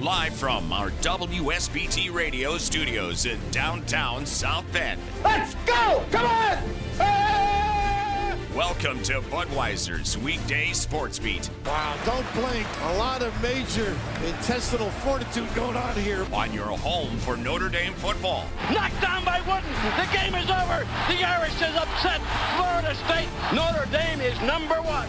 Live from our WSBT radio studios in downtown South Bend. Let's go! Come on! Welcome to Budweiser's weekday sports beat Wow, don't blink. A lot of major intestinal fortitude going on here. on your home for Notre Dame football. Knocked down by Wooden. The game is over. The Irish is upset. Florida State. Notre Dame is number one.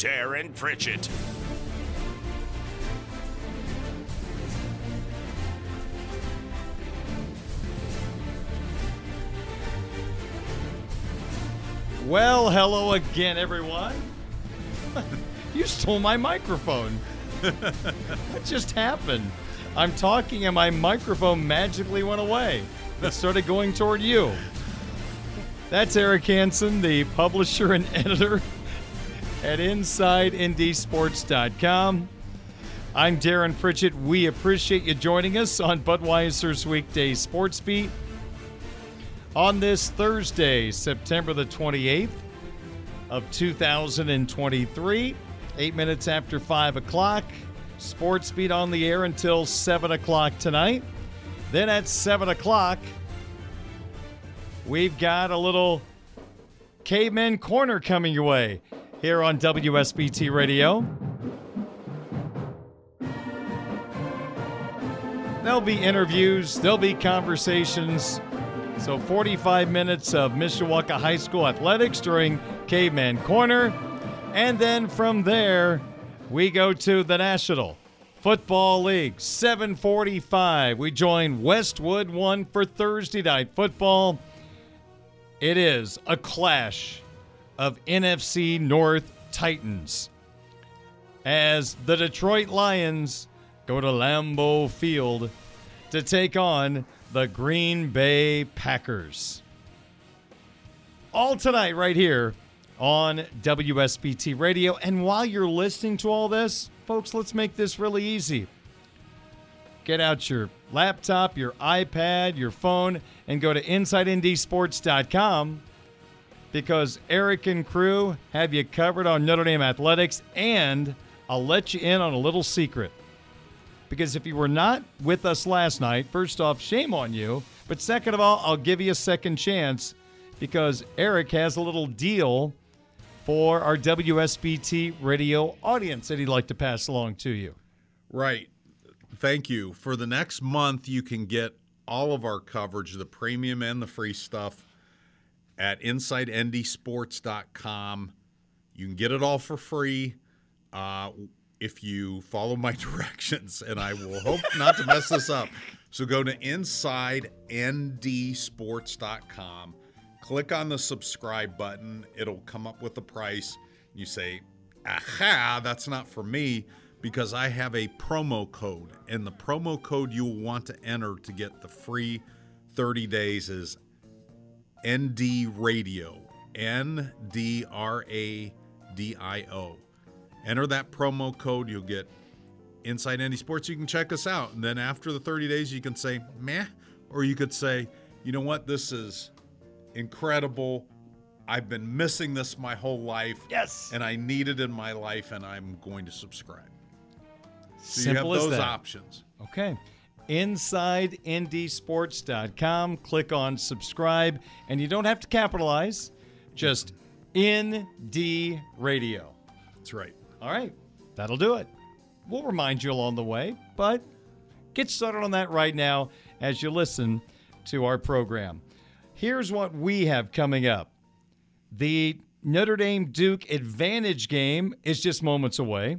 Darin Pritchett. Well, hello again, everyone. you stole my microphone. what just happened? I'm talking and my microphone magically went away. It started going toward you. That's Eric Hansen, the publisher and editor at InsideNDSports.com. I'm Darin Pritchett. We appreciate you joining us on Budweiser's Weekday Sports Beat on this Thursday, September the 28th of 2023, eight minutes after 5 o'clock. Sports Beat on the air until 7 o'clock tonight. Then at 7 o'clock, we've got a little Caveman Corner coming your way here on WSBT Radio. There'll be interviews, there'll be conversations. So 45 minutes of Mishawaka High School athletics during Caveman Corner. And then from there, we go to the National Football League. 745. We join Westwood 1 for Thursday night football. It is a clash of NFC North Titans as the Detroit Lions go to Lambeau Field to take on the Green Bay Packers. All tonight, right here on WSBT Radio. And while you're listening to all this, folks, let's make this really easy. Get out your laptop, your iPad, your phone, and go to InsideNDSports.com because Eric and crew have you covered on Notre Dame athletics, and I'll let you in on a little secret. Because if you were not with us last night, first off, shame on you. But second of all, I'll give you a second chance because Eric has a little deal for our WSBT radio audience that he'd like to pass along to you. Right. Thank you. For the next month, you can get all of our coverage, the premium and the free stuff, at InsideNDSports.com. You can get it all for free uh, if you follow my directions, and I will hope not to mess this up. So go to InsideNDSports.com, click on the subscribe button. It'll come up with the price. You say, aha, that's not for me because I have a promo code. And the promo code you will want to enter to get the free 30 days is ND Radio. N D R A D I O. Enter that promo code, you'll get Inside ND Sports. You can check us out. And then after the 30 days, you can say, meh, or you could say, you know what? This is incredible. I've been missing this my whole life. Yes. And I need it in my life, and I'm going to subscribe. So Simple you have those options. Okay. InsideNDSports.com. Click on subscribe, and you don't have to capitalize. Just ND Radio. That's right. All right. That'll do it. We'll remind you along the way, but get started on that right now as you listen to our program. Here's what we have coming up the Notre Dame Duke Advantage game is just moments away.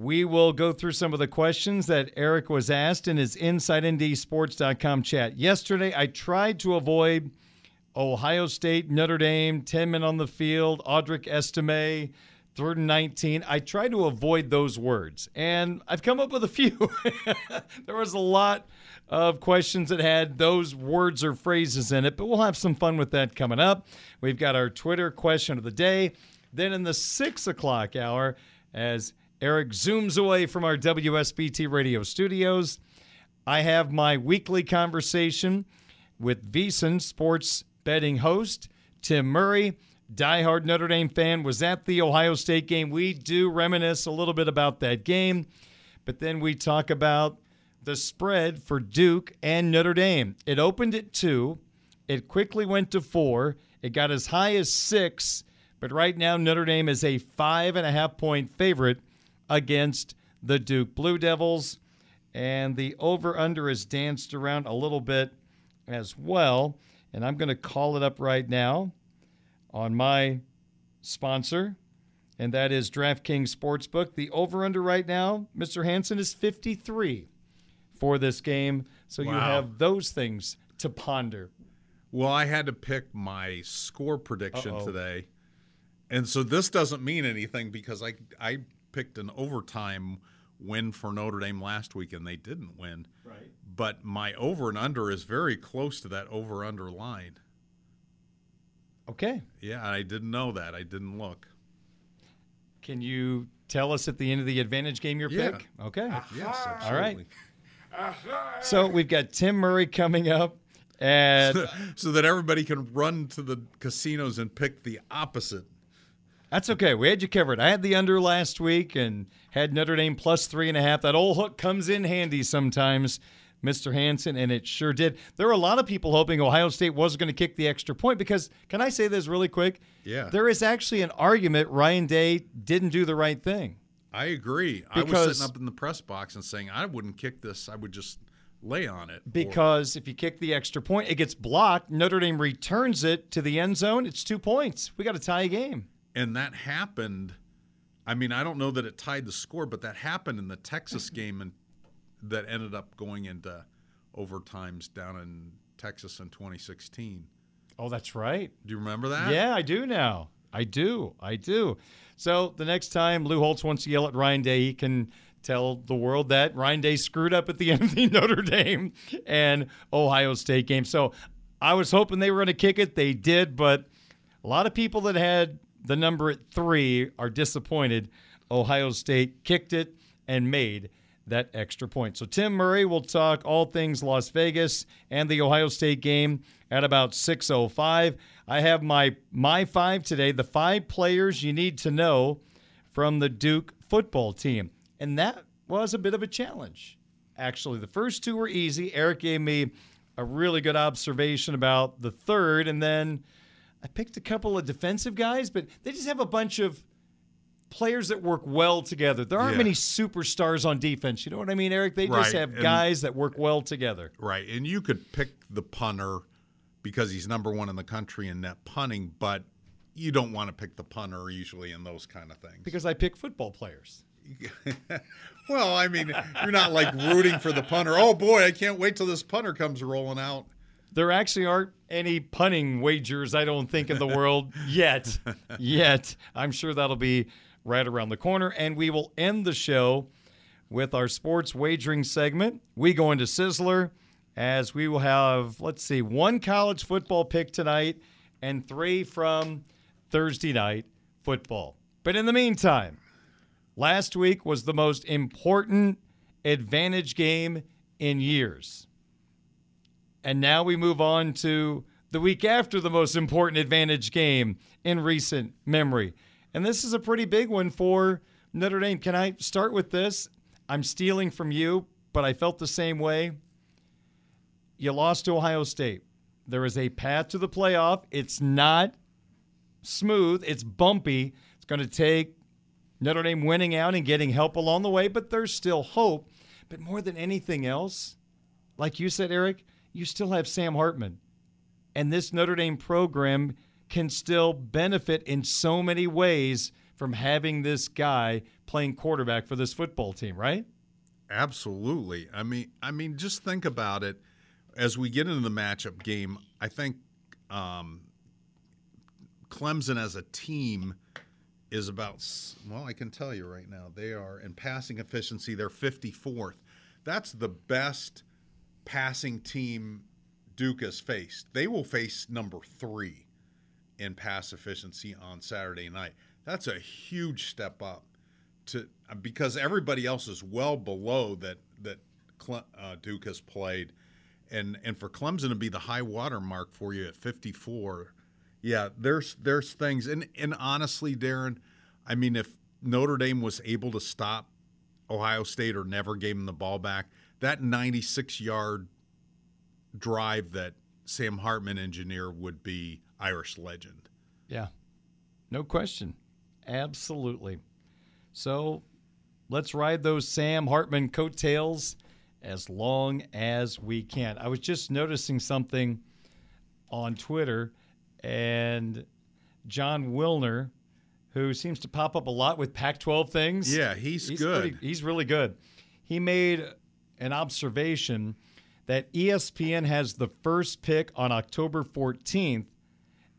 We will go through some of the questions that Eric was asked in his InsideNDSports.com chat. Yesterday, I tried to avoid Ohio State, Notre Dame, 10 men on the field, Audric Estime, third and 19. I tried to avoid those words, and I've come up with a few. there was a lot of questions that had those words or phrases in it, but we'll have some fun with that coming up. We've got our Twitter question of the day. Then in the six o'clock hour, as Eric zooms away from our WSBT radio studios, I have my weekly conversation with VSiN sports betting host Tim Murray. Diehard Notre Dame fan was at the Ohio State game. We do reminisce a little bit about that game, but then we talk about the spread for Duke and Notre Dame. It opened at two, it quickly went to four, it got as high as six, but right now Notre Dame is a five and a half point favorite against the Duke Blue Devils. And the over under is danced around a little bit as well. And I'm going to call it up right now on my sponsor, and that is DraftKings Sportsbook. The over under right now, Mr. Hansen, is 53 for this game. So you have those things to ponder. Well, I had to pick my score prediction Uh-oh. today. And so this doesn't mean anything because I I picked an overtime win for Notre Dame last week and they didn't win. Right. But my over and under is very close to that over under line. Okay. Yeah, I didn't know that. I didn't look. Can you tell us at the end of the advantage game your Yeah. pick? Okay. Yes, All right. absolutely. So we've got Tim Murray coming up. And so that everybody can run to the casinos and pick the opposite. That's okay. We had you covered. I had the under last week and had Notre Dame plus three and a half. That old hook comes in handy sometimes, Mr. Hansen, and it sure did. There were a lot of people hoping Ohio State was going to kick the extra point because, can I say this really quick? Yeah. There is actually an argument Ryan Day didn't do the right thing. I agree. I was sitting up in the press box and saying I wouldn't kick this. I would just lay on it. or- Because if you kick the extra point, it gets blocked. Notre Dame returns it to the end zone. It's two points. We got to tie a game. And that happened. I mean, I don't know that it tied the score, but that happened in the Texas game, and that ended up going into overtimes down in Texas in 2016. Oh, that's right. Do you remember that? Yeah, I do now. I do. I do. So the next time Lou Holtz wants to yell at Ryan Day, he can tell the world that Ryan Day screwed up at the end of the Notre Dame and Ohio State game. So I was hoping they were going to kick it. They did, but a lot of people that had the number at three are disappointed. Ohio State kicked it and made that extra point. So Tim Murray will talk all things Las Vegas and the Ohio State game at about 6:05. I have my my 5 today, the 5 players you need to know from the Duke football team. And that was a bit of a challenge. Actually, the first two were easy. Eric gave me a really good observation about the third and then I picked a couple of defensive guys, but they just have a bunch of players that work well together. There aren't Yeah. many superstars on defense. You know what I mean, Eric? They just have and- guys that work well together. Right. And you could pick the punter because he's number one in the country in net punting, but you don't want to pick the punter usually in those kind of things. Because I pick football players. well, I mean, you're not like rooting for the punter. Oh boy, I can't wait till this punter comes rolling out. There actually aren't any punning wagers, I don't think, in the world yet. yet. I'm sure that'll be right around the corner. And we will end the show with our sports wagering segment. We go into Sizzler as we will have, let's see, one college football pick tonight and three from Thursday night football. But in the meantime, last week was the most important advantage game in years. And now we move on to the week after the most important advantage game in recent memory. And this is a pretty big one for Notre Dame. Can I start with this? I'm stealing from you, but I felt the same way. You lost to Ohio State. There is a path to the playoff. It's not smooth, it's bumpy. It's going to take Notre Dame winning out and getting help along the way, but there's still hope. But more than anything else, like you said, Eric, you still have Sam Hartman. And this Notre Dame program can still benefit in so many ways from having this guy playing quarterback for this football team, right? Absolutely. I mean, I mean, just think about it. As we get into the matchup game, I think um, Clemson as a team is about well, I can tell you right now, they are in passing efficiency. They're 54th. That's the best passing team Duke has faced. They will face number three in pass efficiency on Saturday night. That's a huge step up to because everybody else is well below that that uh, Duke has played, and and for Clemson to be the high water mark for you at 54, yeah, there's there's things, and and honestly, Darin, I mean, if Notre Dame was able to stop Ohio State or never gave them the ball back, that 96 yard drive that Sam Hartman engineer would be Irish legend. Yeah, no question. Absolutely. So let's ride those Sam Hartman coattails as long as we can. I was just noticing something on Twitter, and Jon Wilner, who seems to pop up a lot with Pac 12 things. Yeah, he's, he's good. Pretty, he's really good. He made an observation that ESPN has the first pick on October 14th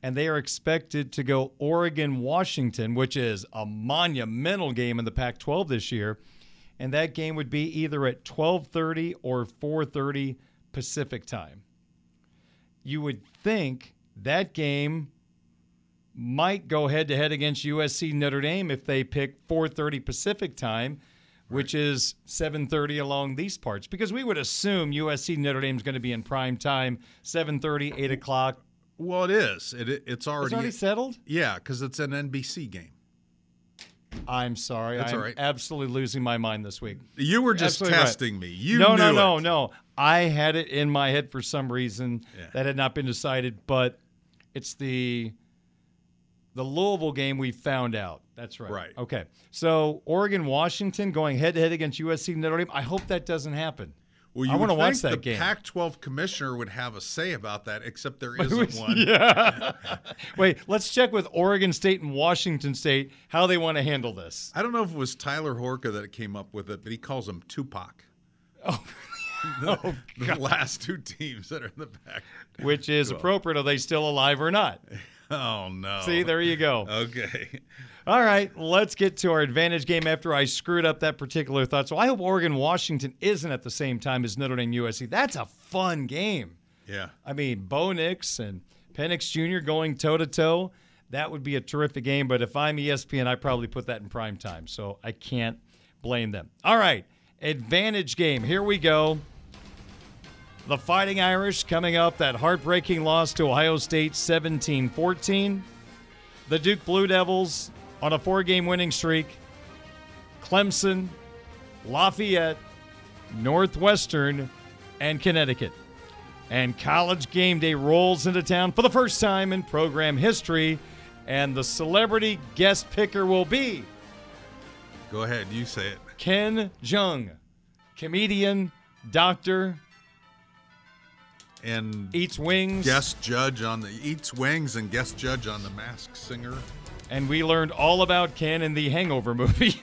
and they are expected to go Oregon Washington, which is a monumental game in the Pac-12 this year, and that game would be either at 12:30 or 4:30 Pacific time. You would think that game might go head to head against USC Notre Dame if they pick 4:30 Pacific time, which is 7:30 along these parts, because we would assume USC Notre Dame is going to be in prime time, 7:30, 8 o'clock well, it is. It, it's already it's already settled. Yeah, because it's an NBC game. I'm sorry. That's I'm all right. absolutely losing my mind this week. You were just absolutely testing right. me. You no, no, no, it. no. I had it in my head for some reason yeah. that had not been decided, but it's the the Louisville game we found out. That's right. Right. Okay. So Oregon, Washington going head to head against USC Notre Dame. I hope that doesn't happen. Well, you I want to watch that the game. Pac-12 commissioner would have a say about that, except there isn't one. Yeah. Wait, let's check with Oregon State and Washington State how they want to handle this. I don't know if it was Tyler Horka that came up with it, but he calls them Tupac. Oh, oh. the, oh, the last two teams that are in the back. Which is appropriate. Are they still alive or not? Oh, no. See, there you go. Okay. All right, let's get to our advantage game after I screwed up that particular thought. So I hope Oregon Washington isn't at the same time as Notre Dame USC. That's a fun game. Yeah. I mean, Bo Nix and Penix Jr. going toe to toe. That would be a terrific game. But if I'm ESPN, I probably put that in prime time. So I can't blame them. All right, advantage game. Here we go. The Fighting Irish coming up that heartbreaking loss to Ohio State 17 14. The Duke Blue Devils on a four game winning streak. Clemson, Lafayette, Northwestern, and Connecticut. And college game day rolls into town for the first time in program history. And the celebrity guest picker will be. Go ahead, you say it. Ken Jeong, comedian, doctor, and eats wings. Guest judge on the eats wings and guest judge on the Masked Singer and we learned all about Ken in the Hangover movie.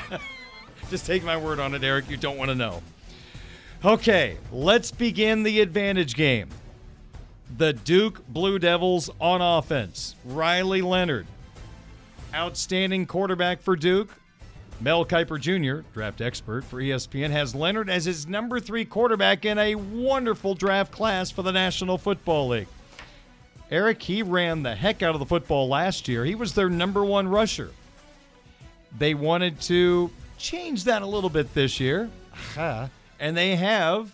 Just take my word on it, Eric. You don't want to know. Okay, let's begin the advantage game. The Duke Blue Devils on offense. Riley Leonard, outstanding quarterback for Duke. Mel Kiper Jr., draft expert for ESPN, has Leonard as his number three quarterback in a wonderful draft class for the National Football League. Eric, he ran the heck out of the football last year. He was their number one rusher. They wanted to change that a little bit this year. And they have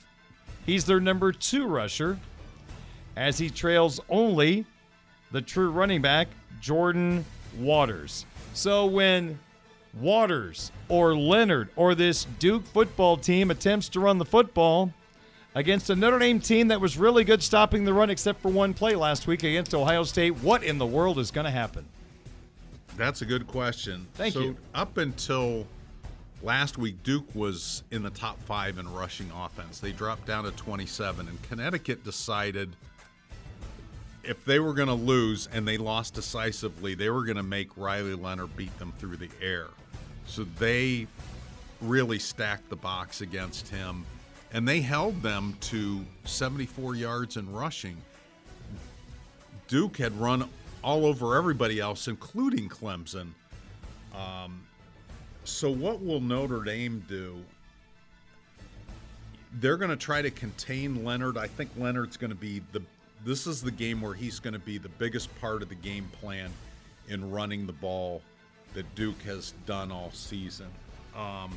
He's their number two rusher, as he trails only the true running back, Jordan Waters. So when Waters or Leonard or this Duke football team attempts to run the football against a Notre Dame team that was really good stopping the run except for one play last week against Ohio State, what in the world is going to happen? That's a good question. Thank so you. Up until last week, Duke was in the top five in rushing offense. They dropped down to 27, and Connecticut decided if they were going to lose and they lost decisively, they were going to make Riley Leonard beat them through the air. So they really stacked the box against him, and they held them to 74 yards in rushing. Duke had run all over everybody else, including Clemson. Um, so, what will Notre Dame do? They're going to try to contain Leonard. I think Leonard's going to be the. This is the game where he's going to be the biggest part of the game plan in running the ball that Duke has done all season. Um,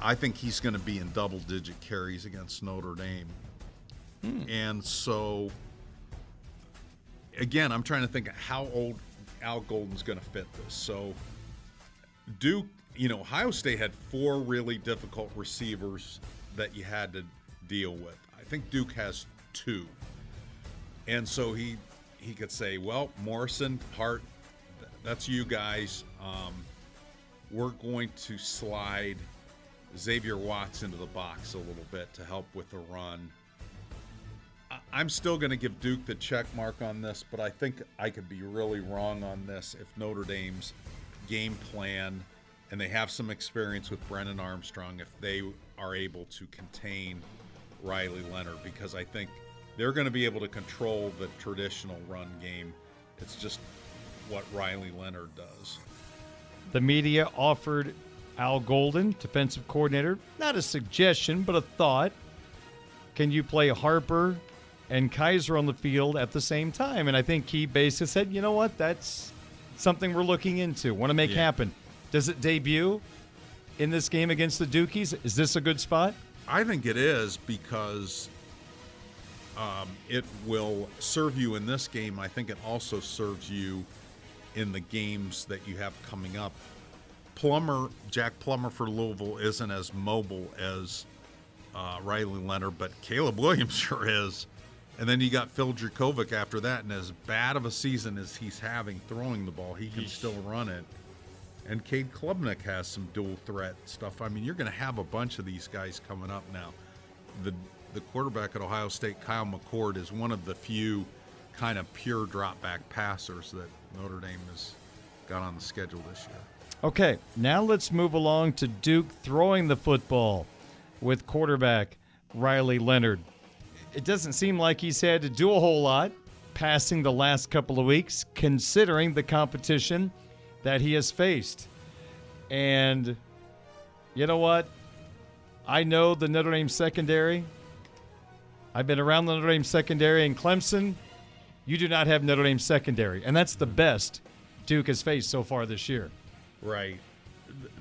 I think he's going to be in double digit carries against Notre Dame. And so, again, I'm trying to think of how old Al Golden's going to fit this. So, Duke, you know, Ohio State had four really difficult receivers that you had to deal with. I think Duke has two. And so he he could say, well, Morrison, Hart, that's you guys. Um, we're going to slide Xavier Watts into the box a little bit to help with the run. I'm still going to give Duke the check mark on this, but I think I could be really wrong on this if Notre Dame's game plan and they have some experience with Brennan Armstrong if they are able to contain Riley Leonard because I think they're going to be able to control the traditional run game. It's just what Riley Leonard does. The media offered Al Golden, defensive coordinator, not a suggestion, but a thought. Can you play Harper and Kiser on the field at the same time? And I think he basically said, you know what, that's something we're looking into, want to make Yeah. happen. Does it debut in this game against the Dukies? Is this a good spot? I think it is because um, it will serve you in this game. I think it also serves you in the games that you have coming up. Plummer, Jack Plummer for Louisville isn't as mobile as uh, Riley Leonard, but Caleb Williams sure is. And then you got Phil Jurkovec after that, and as bad of a season as he's having throwing the ball, he can still run it. And Cade Klubnik has some dual threat stuff. I mean, you're going to have a bunch of these guys coming up now. The the quarterback at Ohio State, Kyle McCord, is one of the few kind of pure drop back passers that Notre Dame has got on the schedule this year. Okay, now let's move along to Duke throwing the football with quarterback Riley Leonard. It doesn't seem like he's had to do a whole lot passing the last couple of weeks, considering the competition that he has faced. And you know what? I know the Notre Dame secondary. I've been around the Notre Dame secondary in Clemson. You do not have Notre Dame secondary, and that's the best Duke has faced so far this year. Right.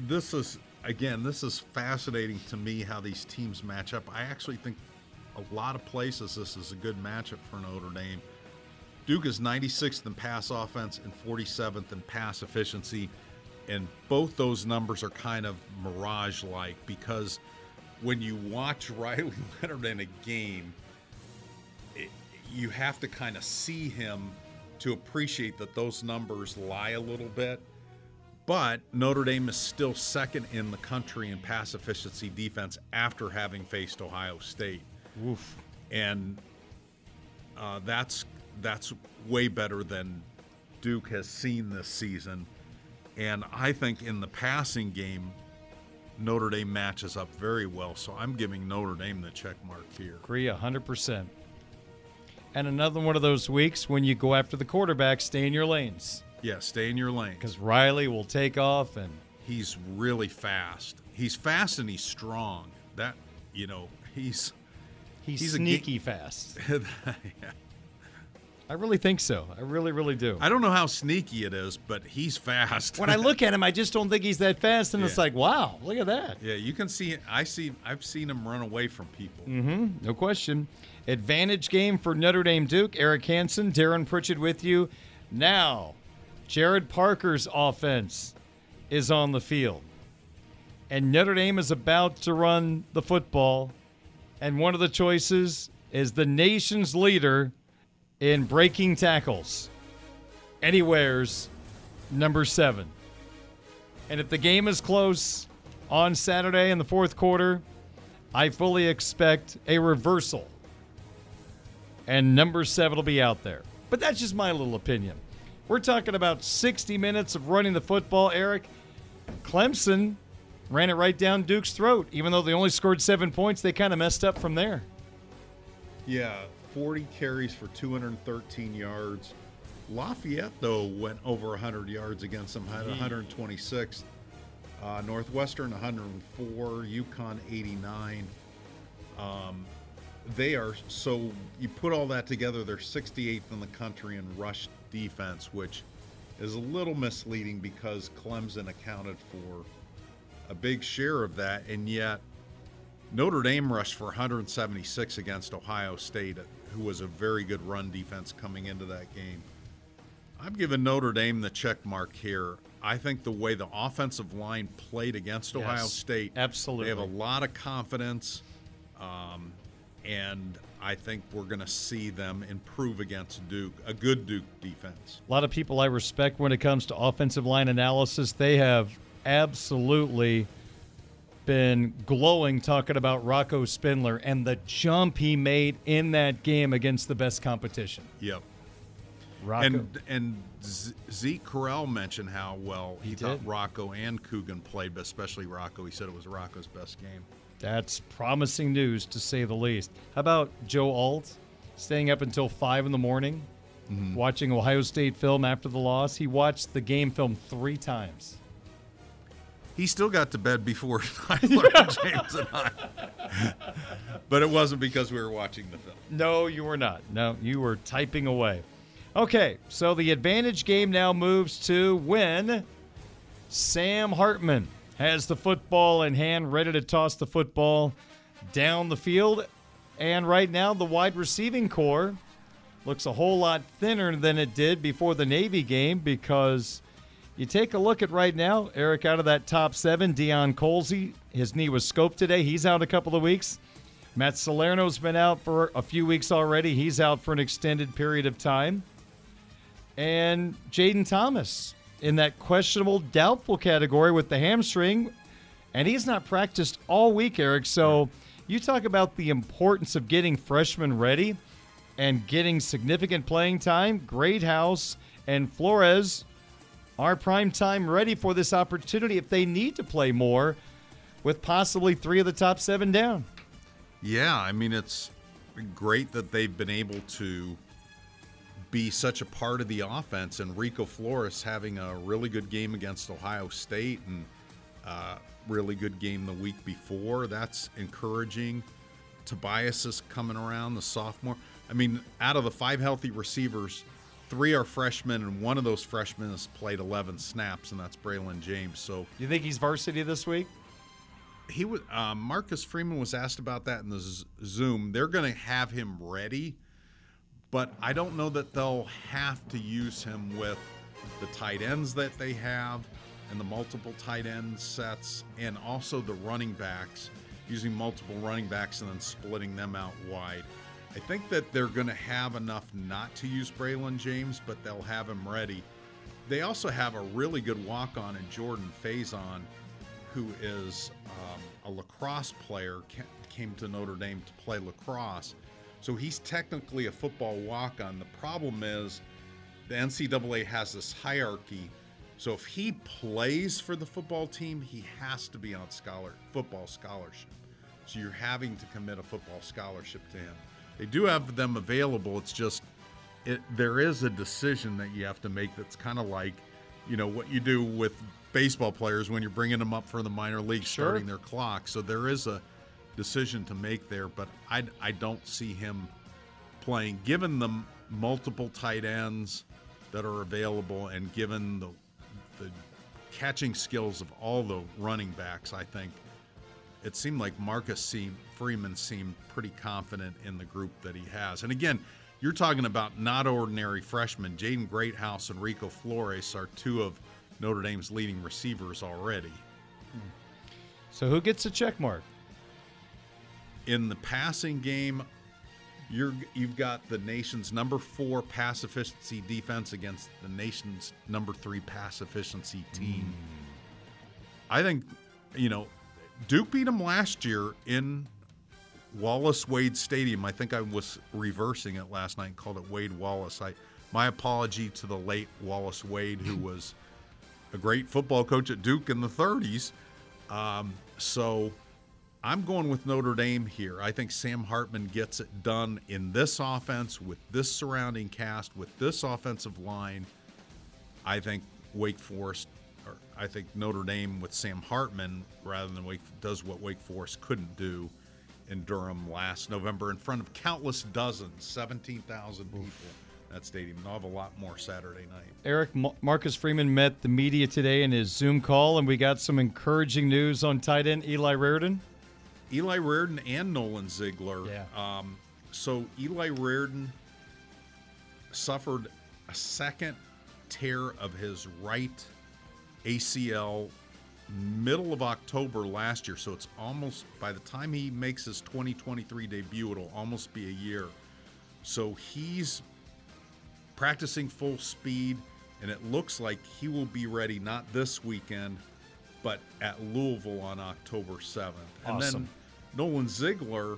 This is again, this is fascinating to me how these teams match up. I actually think a lot of places this is a good matchup for Notre Dame. Duke is 96th in pass offense and 47th in pass efficiency, and both those numbers are kind of mirage-like because when you watch Riley Leonard in a game, you have to kind of see him to appreciate that those numbers lie a little bit. But Notre Dame is still second in the country in pass efficiency defense after having faced Ohio State. Woof. And uh, that's that's way better than Duke has seen this season. And I think in the passing game, Notre Dame matches up very well. So I'm giving Notre Dame the check mark here. Agree 100%. And another one of those weeks when you go after the quarterback, stay in your lanes. Yeah, stay in your lane. Because Riley will take off and He's really fast. He's fast and he's strong. That you know, he's he's, He's sneaky ga- fast. yeah. I really think so. I really, really do. I don't know how sneaky it is, but he's fast. when I look at him, I just don't think he's that fast, and it's like, wow, look at that. yeah, you can see. I see. I've seen him run away from people. Mm-hmm. No question. Advantage game for Notre Dame Duke. Eric Hansen, Darin Pritchett with you. Now, Gerad Parker's offense is on the field. And Notre Dame is about to run the football. And one of the choices is the nation's leader in breaking tackles. And he wears number seven. And if the game is close on Saturday in the fourth quarter, I fully expect a reversal. And number seven will be out there. But that's just my little opinion. We're talking about 60 minutes of running the football, Eric. Clemson ran it right down Duke's throat. Even though they only scored seven points, they kind of messed up from there. Yeah, 40 carries for 213 yards. Lafayette, though, went over 100 yards against them, had 126. Uh, Northwestern, 104. UConn, 89. Um, they are so, you put all that together, they're 68th in the country in rush defense, which is a little misleading because Clemson accounted for a big share of that, and yet Notre Dame rushed for 176 against Ohio State, who was a very good run defense coming into that game. I'm giving Notre Dame the check mark here. I think the way the offensive line played against Ohio Yes, State, absolutely. they have a lot of confidence, um, and I think we're going to see them improve against Duke, a good Duke defense. A lot of people I respect when it comes to offensive line analysis, they have absolutely been glowing talking about Rocco Spindler and the jump he made in that game against the best competition. Yep. Rocco. And and Zeke Correll mentioned how well he, He thought did. Rocco and Coogan played, but especially Rocco. He said it was Rocco's best game. That's promising news to say the least. How about Joe Alt staying up until five in the morning, mm-hmm. watching Ohio State film after the loss? He watched the game film three times. He still got to bed before Tyler James and I. but it wasn't because we were watching the film. No, you were not. No, you were typing away. Okay, so the advantage game now moves to when Sam Hartman has the football in hand, ready to toss the football down the field. And right now, the wide receiving core looks a whole lot thinner than it did before the Navy game because you take a look at right now, Eric, out of that top seven, Deion Colzie, his knee was scoped today. He's out a couple of weeks. Matt Salerno's been out for a few weeks already. He's out for an extended period of time. And Jayden Thomas in that questionable, doubtful category with the hamstring. And he's not practiced all week, Eric. So you talk about the importance of getting freshmen ready and getting significant playing time. Greathouse and Flores are prime time ready for this opportunity if they need to play more with possibly three of the top seven down. Yeah, I mean, it's great that they've been able to be such a part of the offense. And Rico Flores having a really good game against Ohio State and uh, really good game the week before. That's encouraging. Tobias is coming around, the sophomore. I mean, out of the five healthy receivers, three are freshmen, and one of those freshmen has played 11 snaps, and that's Braylon James. So You think he's varsity this week? he was um, Marcus Freeman was asked about that in the Z- Zoom. They're going to have him ready, but I don't know that they'll have to use him with the tight ends that they have and the multiple tight end sets, and also the running backs using multiple running backs and then splitting them out wide. I think that they're going to have enough not to use Braylon James, but they'll have him ready. They also have a really good walk on in Jordan Faison who is um, a lacrosse player, came to Notre Dame to play lacrosse. So he's technically a football walk on. The problem is the NCAA has this hierarchy. So if he plays for the football team, he has to be on scholar football scholarship. So you're having to commit a football scholarship to him. They do have them available. It's just it, there is a decision that you have to make that's kind of like, you know, what you do with baseball players when you're bringing them up for the minor leagues, Sure. starting their clock. So there is a decision to make there, but I, I don't see him playing, given the multiple tight ends that are available, and given the the catching skills of all the running backs, I think it seemed like Marcus seemed, Freeman seemed pretty confident in the group that he has. And again, you're talking about not ordinary freshmen. Jaden Greathouse and Rico Flores are two of Notre Dame's leading receivers already. So who gets a check mark? In the passing game, you're you've got the nation's number four pass efficiency defense against the nation's number three pass efficiency team. Mm. I think, you know, Duke beat them last year in Wallace Wade Stadium. I think I was reversing it last night and called it Wade Wallace. I my apology to the late Wallace Wade, who was a great football coach at Duke in the 30s. Um, so I'm going with Notre Dame here. I think Sam Hartman gets it done in this offense with this surrounding cast, with this offensive line. I think Wake Forest, or I think Notre Dame with Sam Hartman, rather than Wake, does what Wake Forest couldn't do in Durham last November in front of countless dozens, 17,000 people. That stadium. They'll have a lot more Saturday night. Eric Marcus Freeman met the media today in his Zoom call, and we got some encouraging news on tight end Eli Raridon. Eli Raridon and Nolan Ziegler. Yeah. Um, so Eli Raridon suffered a second tear of his right ACL middle of October last year. So it's almost by the time he makes his 2023 debut, it'll almost be a year. So he's practicing full speed, and it looks like he will be ready not this weekend, but at Louisville on October 7th. And Awesome. then Nolan Ziegler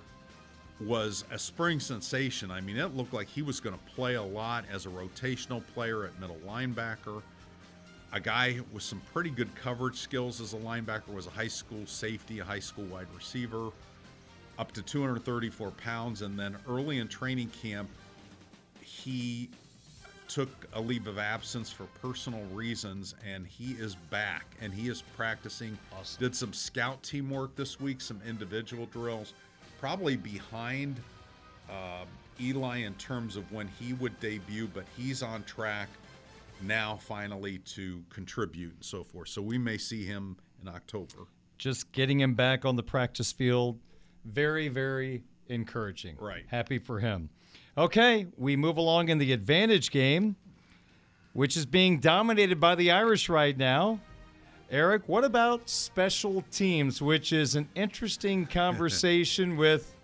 was a spring sensation. I mean, it looked like he was going to play a lot as a rotational player at middle linebacker. A guy with some pretty good coverage skills as a linebacker was a high school safety, a high school wide receiver, up to 234 pounds. And then early in training camp, he took a leave of absence for personal reasons and he is back and he is practicing Awesome. did some scout teamwork this week some individual drills probably behind uh, eli in terms of when he would debut but he's on track now finally to contribute and so forth so we may see him in october Just getting him back on the practice field, very, very encouraging. Right. Happy for him. Okay, we move along in the advantage game, which is being dominated by the Irish right now. Eric, what about special teams, which is an interesting conversation with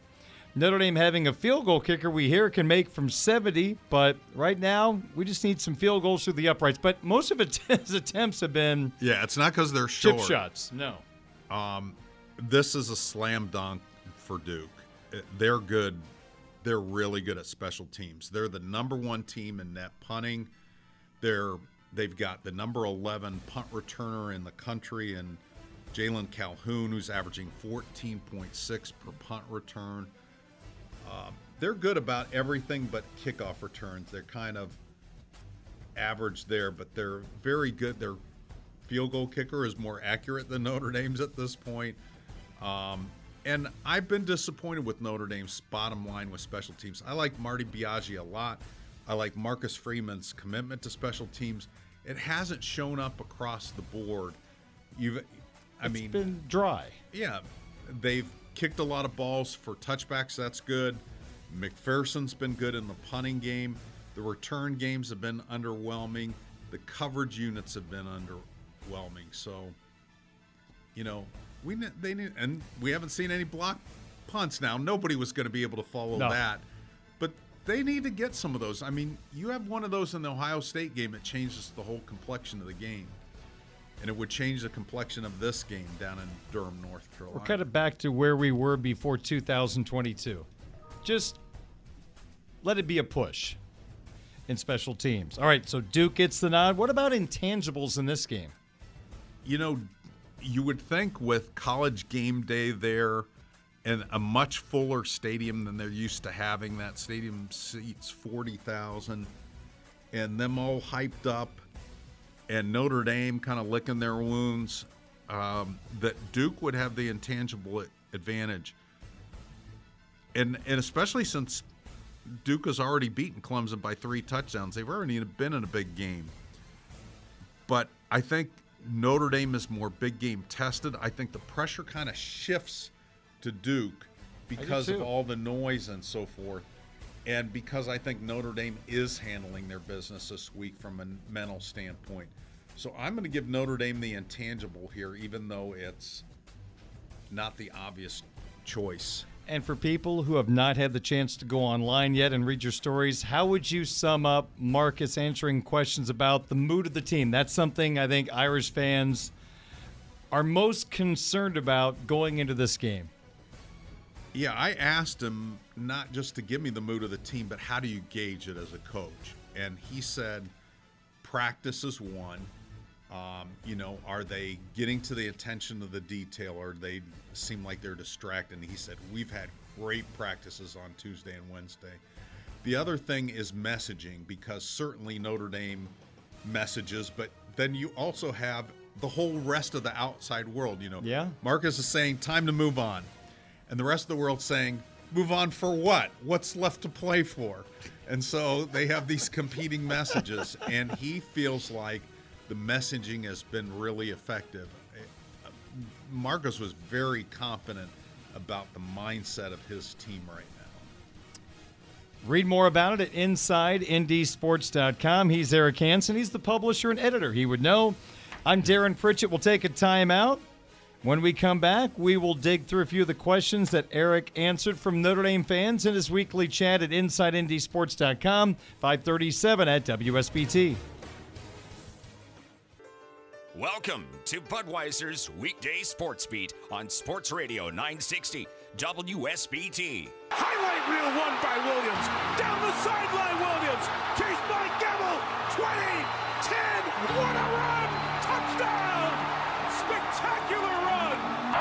Notre Dame having a field goal kicker we hear can make from 70, but right now we just need some field goals through the uprights. But most of his attempts have been yeah it's not because they're chip short shots. No. Um, this is a slam dunk for Duke. Uh, They're good. They're really good at special teams. They're the number one team in net punting. They're they've got the number eleven punt returner in the country, and Jalon Calhoun, who's averaging fourteen point six per punt return. Um, they're good about everything but kickoff returns. They're kind of average there, but they're very good. Their field goal kicker is more accurate than Notre Dame's at this point. Um, and I've been disappointed with Notre Dame's bottom line with special teams. I like Marty Biaggi a lot. I like Marcus Freeman's commitment to special teams. It hasn't shown up across the board. You've, I It's mean, been dry. yeah, they've kicked a lot of balls for touchbacks. That's good. McFerson's been good in the punting game. The return games have been underwhelming. The coverage units have been underwhelming. So, you know, we they need, and we haven't seen any block punts now. Nobody was going to be able to follow No. that, but they need to get some of those. I mean, you have one of those in the Ohio State game, it changes the whole complexion of the game. And it would change the complexion of this game down in Durham, North Carolina. We're kind of back to where we were before 2022. Just let it be a push in special teams. All right, so Duke gets the nod. What about intangibles in this game? you know, you would think with college game day there and a much fuller stadium than they're used to having, that stadium seats 40,000, and them all hyped up, and Notre Dame kind of licking their wounds, um, that Duke would have the intangible advantage. And, and especially since Duke has already beaten Clemson by three touchdowns. They've already been in a big game. But I think Notre Dame is more big game tested. I think the pressure kind of shifts to Duke because of all the noise and so forth. And because I think Notre Dame is handling their business this week from a mental standpoint. So I'm going to give Notre Dame the intangible here, even though it's not the obvious choice. And for people who have not had the chance to go online yet and read your stories, how would you sum up Marcus answering questions about the mood of the team? That's something I think Irish fans are most concerned about going into this game. Yeah, I asked him not just to give me the mood of the team, but how do you gauge it as a coach? And he said, practice is one. Um, you know, are they getting to the attention of the detail or they seem like they're distracted? And he said, We've had great practices on Tuesday and Wednesday. The other thing is messaging because certainly Notre Dame messages, but then you also have the whole rest of the outside world. You know, Yeah. Marcus is saying, Time to move on. And the rest of the world saying, Move on for what? What's left to play for? And so they have these competing messages, and he feels like the messaging has been really effective. Marcus was very confident about the mindset of his team right now. Read more about it at InsideNDSports.com. He's Eric Hansen. He's the publisher and editor. He would know. I'm Darin Pritchett. We'll take a timeout. When we come back, we will dig through a few of the questions that Eric answered from Notre Dame fans in his weekly chat at InsideNDSports.com, 537 at WSBT. Welcome to Budweiser's weekday sports beat on Sports Radio 960 WSBT. Highlight reel won by Williams. Down the sideline, Williams.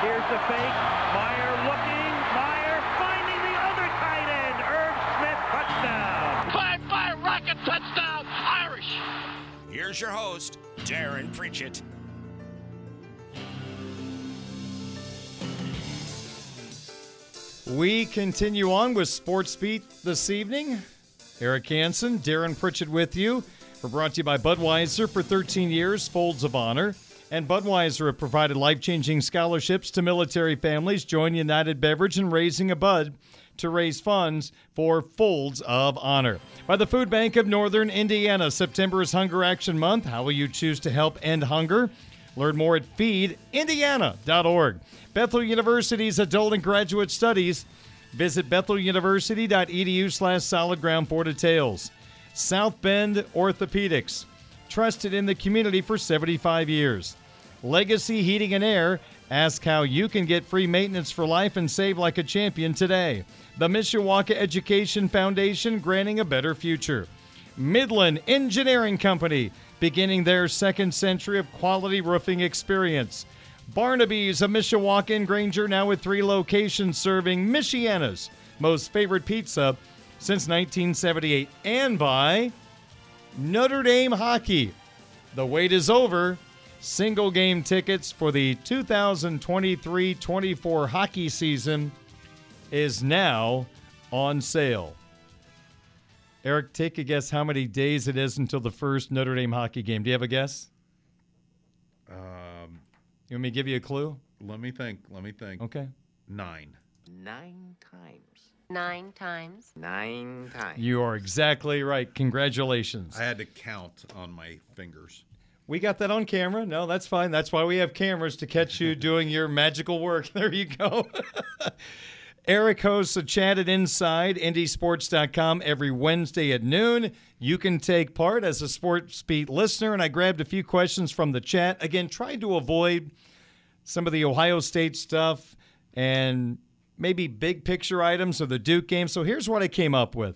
Here's the fake. Meyer looking. Meyer finding the other tight end. Irv Smith touchdown. Five five rocket touchdown Irish. Here's your host, Darin Pritchett. We continue on with Sports Beat this evening. Eric Hansen, Darin Pritchett with you. We're brought to you by Budweiser for 13 years, Folds of Honor. And Budweiser have provided life changing scholarships to military families. Join United Beverage in raising a Bud to raise funds for Folds of Honor. By the Food Bank of Northern Indiana, September is Hunger Action Month. How will you choose to help end hunger? Learn more at feedindiana.org. Bethel University's Adult and Graduate Studies. Visit betheluniversity.edu slash solid ground for details. South Bend Orthopedics. Trusted in the community for 75 years. Legacy Heating and Air. Ask how you can get free maintenance for life and save like a champion today. The Mishawaka Education Foundation granting a better future. Midland Engineering Company, beginning their second century of quality roofing experience. Barnaby's of Mishawaka and Granger, now with three locations serving Michiana's most favorite pizza since 1978. And by Notre Dame Hockey. The wait is over. Single game tickets for the 2023 24 hockey season is now on sale. Eric, take a guess how many days it is until the first Notre Dame hockey game. Do you have a guess? Um, You want me to give you a clue? let me think. Let me think. Okay. Nine. Nine times. Nine times. Nine times. You are exactly right. Congratulations. I had to count on my fingers. We got that on camera. No, that's fine. That's why we have cameras to catch you doing your magical work. There you go. Eric hosts a chat at InsideNDSports.com every Wednesday at noon. You can take part as a Sports Beat listener, and I grabbed a few questions from the chat. Again, trying to avoid some of the Ohio State stuff and maybe big picture items of the Duke game. So here's what I came up with.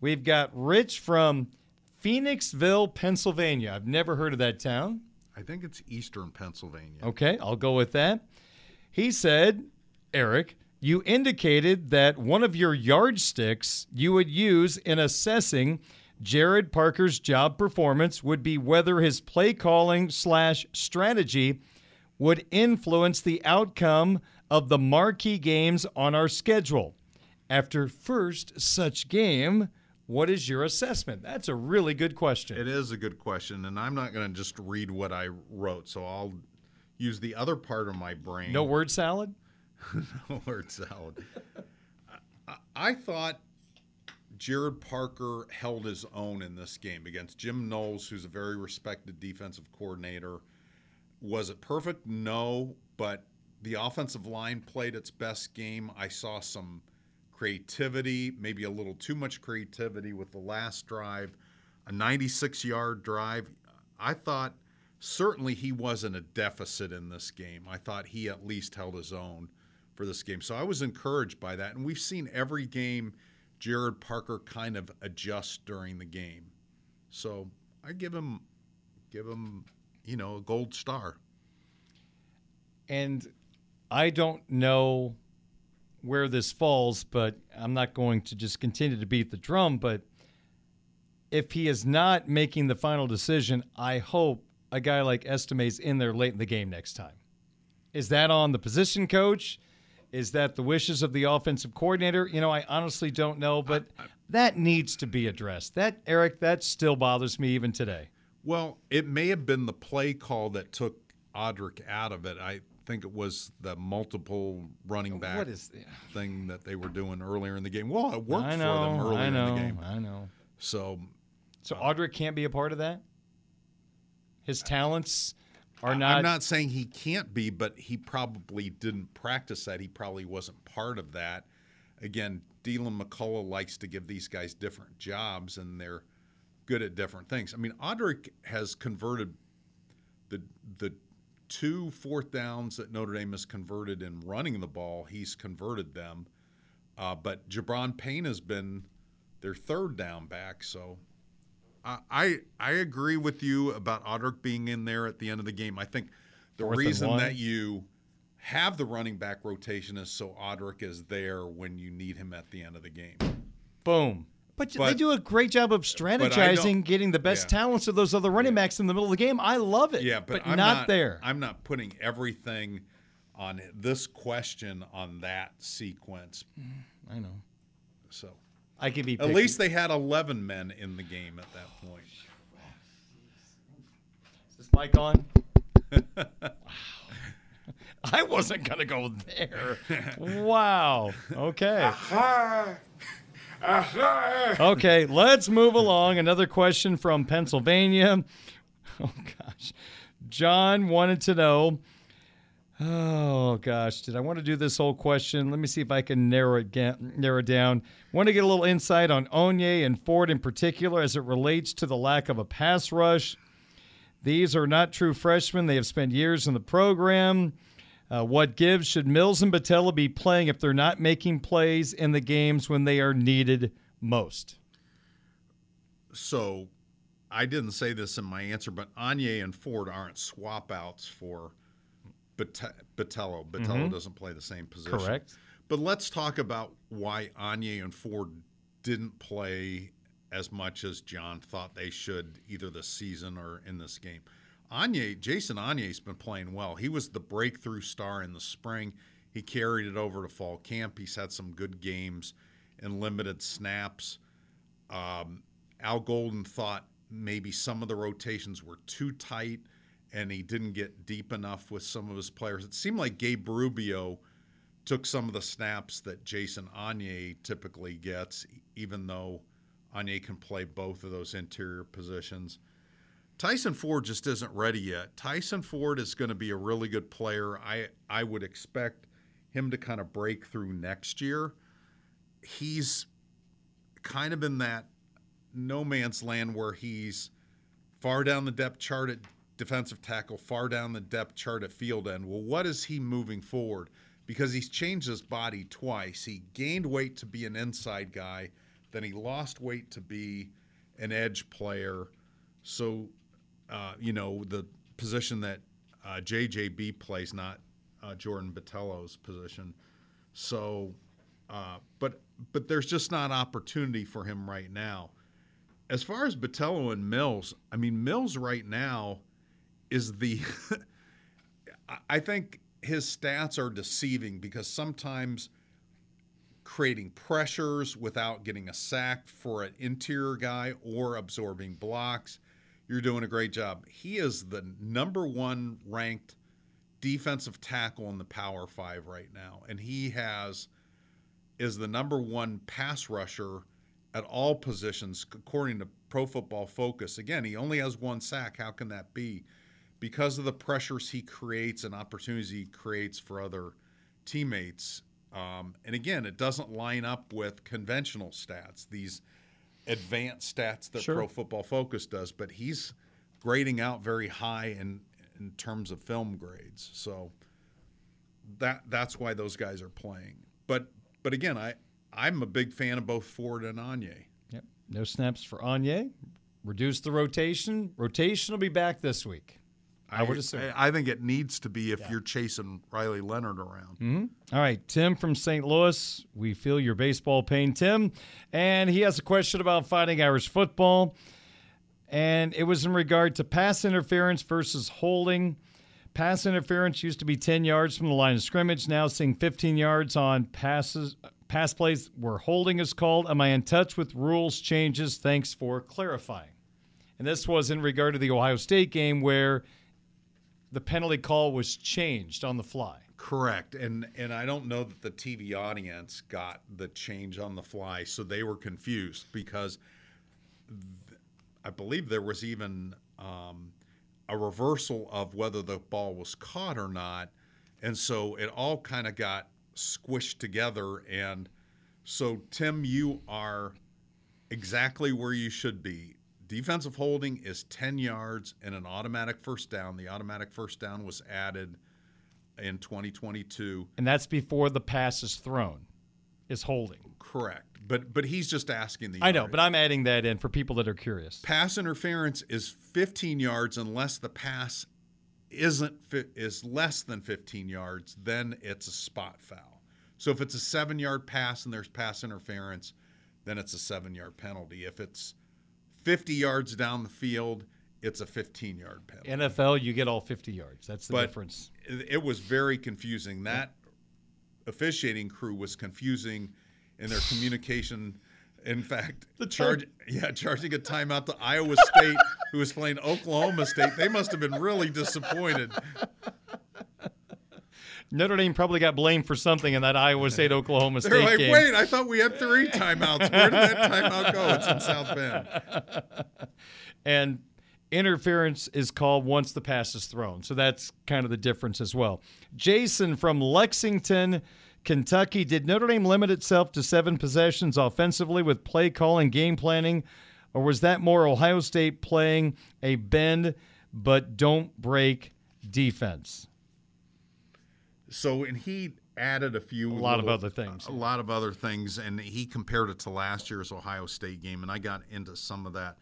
We've got Rich from Phoenixville, Pennsylvania. I've never heard of that town. I think it's Eastern Pennsylvania. Okay, I'll go with that. He said, Eric, you indicated that one of your yardsticks you would use in assessing Gerad Parker's job performance would be whether his play calling slash strategy would influence the outcome of the marquee games on our schedule. after first such game? What is your assessment? That's a really good question. It is a good question, and I'm not going to just read what I wrote, so I'll use the other part of my brain. No word salad? no word salad. I, I thought Gerad Parker held his own in this game against Jim Knowles, who's a very respected defensive coordinator. Was it perfect? No, but the offensive line played its best game. I saw some creativity, maybe a little too much creativity with the last drive, a 96 yard drive. I thought certainly he wasn't a deficit in this game. I thought he at least held his own for this game. So I was encouraged by that. And we've seen every game Gerad Parker kind of adjust during the game. So I give him give him, you know, a gold star. And I don't know where this falls, but I'm not going to just continue to beat the drum. But if he is not making the final decision, I hope a guy like Estime's in there late in the game next time. Is that on the position coach? Is that the wishes of the offensive coordinator? You know, I honestly don't know, but that needs to be addressed. That, Eric, that still bothers me even today. Well, it may have been the play call that took Audric out of it. I think it was the multiple running back What is thing that they were doing earlier in the game. Well, it worked I know, for them earlier I know, in the game. I know. So, So Audric can't be a part of that? His talents are not. I'm not saying he can't be, but he probably didn't practice that. He probably wasn't part of that. Again, Deland McCullough likes to give these guys different jobs, and they're good at different things. I mean, Audric has converted the the two fourth downs that Notre Dame has converted in running the ball. He's converted them, uh, but Gi'Bran Payne has been their third down back. So I I, I agree with you about Audric being in there at the end of the game. I think the Fourth reason that you have the running back rotation is so Audric is there when you need him at the end of the game. Boom. But, they do a great job of strategizing, getting the best yeah. talents of those other running backs in the middle of the game. I love it. Yeah, but, I'm not, there. I'm not putting everything on this question on that sequence. Mm, I know. So I could be. at least they had 11 men in the game at that point. Is this mic on? wow. I wasn't gonna go there. Wow. Okay. Okay, let's move along. Another question from Pennsylvania. Oh gosh. John wanted to know. Oh gosh, did I want to do this whole question? Let me see if I can narrow it ga- narrow it down. Want to get a little insight on Onye and Ford in particular as it relates to the lack of a pass rush. These are not true freshmen. They have spent years in the program. Uh, what gives? Should Mills and Botelho be playing if they're not making plays in the games when they are needed most? So I didn't say this in my answer, but Onye and Ford aren't swap outs for Bate- Botelho. Botelho Mhm. doesn't play the same position. Correct. But let's talk about why Onye and Ford didn't play as much as John thought they should either this season or in this game. Onye, Jason Onye's been playing well. He was the breakthrough star in the spring. He carried it over to fall camp. He's had some good games and limited snaps. Um, Al Golden thought maybe some of the rotations were too tight and he didn't get deep enough with some of his players. It seemed like Gabe Rubio took some of the snaps that Jason Onye typically gets, even though Onye can play both of those interior positions. Tyson Ford just isn't ready yet. Tyson Ford is going to be a really good player. I I would expect him to kind of break through next year. He's kind of in that no man's land where he's far down the depth chart at defensive tackle, far down the depth chart at field end. Well, what is he moving forward? Because he's changed his body twice. He gained weight to be an inside guy, then he lost weight to be an edge player. So, uh, you know, the position that uh, JJB plays, not uh, Jordan Botelho's position. So, uh, but but there's just not opportunity for him right now. As far as Batello and Mills, I mean Mills right now is the. I- I think his stats are deceiving because sometimes creating pressures without getting a sack for an interior guy or absorbing blocks. You're doing a great job. He is the number one ranked defensive tackle in the Power Five right now, and he has is the number one pass rusher at all positions according to Pro Football Focus. Again, he only has one sack. How can that be? Because of the pressures he creates and opportunities he creates for other teammates. Um, and again, it doesn't line up with conventional stats, these advanced stats that Sure. Pro Football Focus does, but he's grading out very high in in terms of film grades. So that that's why those guys are playing. But but again, I I'm a big fan of both Ford and Onye. Yep. No snaps for Onye. Reduce the rotation. Rotation will be back this week. I, would assume. I, I think it needs to be if you're chasing Riley Leonard around. Mhm. All right, Tim from St. Louis. We feel your baseball pain, Tim. And he has a question about fighting Irish football. And it was in regard to pass interference versus holding. Pass interference used to be 10 yards from the line of scrimmage. Now seeing 15 yards on passes, pass plays where holding is called. Am I in touch with rules changes? Thanks for clarifying. And this was in regard to the Ohio State game where the penalty call was changed on the fly. Correct, and and I don't know that the TV audience got the change on the fly, so they were confused because th- I believe there was even um, a reversal of whether the ball was caught or not, and so it all kind of got squished together. And so, Tim, you are exactly where you should be. Defensive holding is 10 yards and an automatic first down. The automatic first down was added in 2022. And that's before the pass is thrown, is holding. Correct. But but he's just asking the I know, yardage. but I'm adding that in for people that are curious. pass interference is 15 yards unless the pass isn't fi- is less than 15 yards, then it's a spot foul. So if it's a 7-yard pass and there's pass interference, then it's a 7-yard penalty. If it's 50 yards down the field, it's a 15-yard penalty. NFL, you get all 50 yards. That's the but difference. It, it was very confusing. That officiating crew was confusing in their communication. In fact, The charge, yeah, charging a timeout to Iowa State, who was playing Oklahoma State. They must have been really disappointed. Notre Dame probably got blamed for something in that Iowa State Oklahoma State They're like, game. wait, I thought we had three timeouts. Where did that timeout go? It's in South Bend. and interference is called once the pass is thrown. So that's kind of the difference as well. Jason from Lexington, Kentucky. Did Notre Dame limit itself to seven possessions offensively with play calling, and game planning, or was that more Ohio State playing a bend but don't break defense? So, and he added a few, A lot of other things. a lot of other things, and he compared it to last year's Ohio State game, and I got into some of that.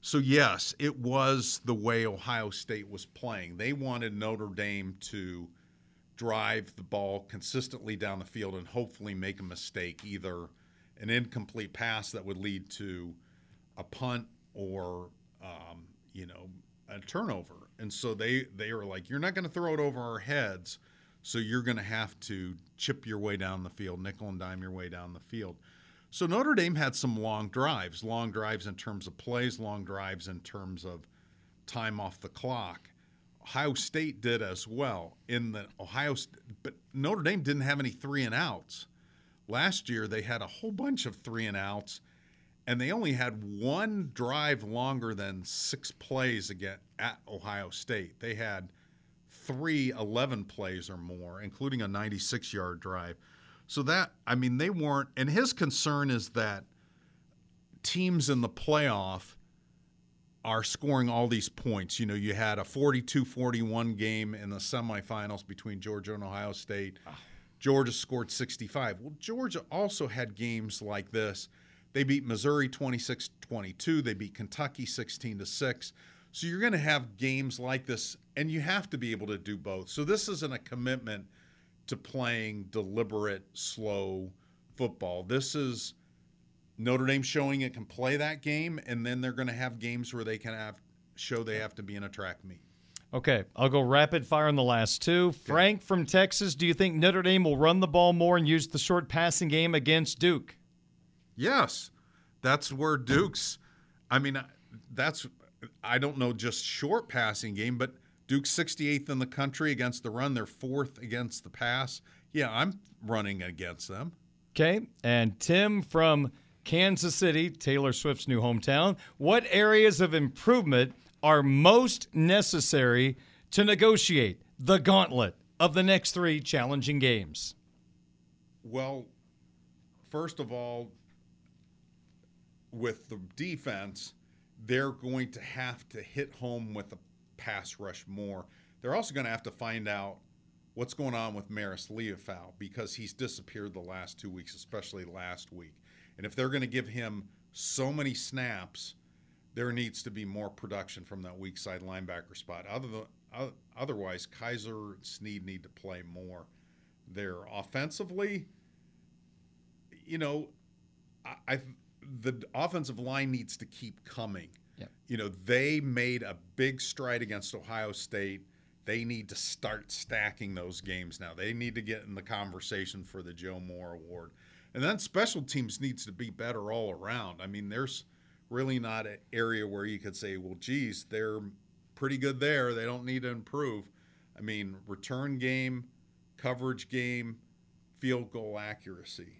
So, yes, it was the way Ohio State was playing. They wanted Notre Dame to drive the ball consistently down the field and hopefully make a mistake, either an incomplete pass that would lead to a punt or, um, you know, a turnover. And so they they were like, "You're not going to throw it over our heads, so you're going to have to chip your way down the field, nickel and dime your way down the field." So Notre Dame had some long drives, long drives in terms of plays, long drives in terms of time off the clock. Ohio State did as well. In the Ohio, but Notre Dame didn't have any three and outs. Last year they had a whole bunch of three and outs, and they only had one drive longer than six plays again at Ohio State. They had three 11 plays or more, including a 96 yard drive. So that, I mean, they weren't, and his concern is that teams in the playoff are scoring all these points. You know, you had a 42 41 game in the semifinals between Georgia and Ohio State. Ah. Georgia scored 65. Well, Georgia also had games like this. They beat Missouri 26 22. They beat Kentucky 16 to 6. So you're going to have games like this, and you have to be able to do both. So this isn't a commitment to playing deliberate, slow football. This is Notre Dame showing it can play that game, and then they're going to have games where they can have show they have to be in a track meet. Okay, I'll go rapid fire on the last two. Frank from Texas, do you think Notre Dame will run the ball more and use the short passing game against Duke? Yes, that's where Duke's. I mean, that's I don't know just short passing game, but Duke's 68th in the country against the run. They're fourth against the pass. Yeah, I'm running against them. Okay, and Tim from Kansas City, Taylor Swift's new hometown. What areas of improvement are most necessary to negotiate the gauntlet of the next three challenging games? Well, first of all, with the defense, they're going to have to hit home with the pass rush more. They're also going to have to find out what's going on with Marist Liufau because he's disappeared the last two weeks, especially last week. And if they're going to give him so many snaps, there needs to be more production from that weak side linebacker spot. Other than, otherwise, Kaiser Sneed need to play more there. Offensively, you know, I, I the offensive line needs to keep coming. Yeah. You know, they made a big stride against Ohio State. They need to start stacking those games now. They need to get in the conversation for the Joe Moore Award. And then special teams needs to be better all around. I mean, there's really not an area where you could say, well, geez, they're pretty good there. They don't need to improve. I mean, return game, coverage game, field goal accuracy.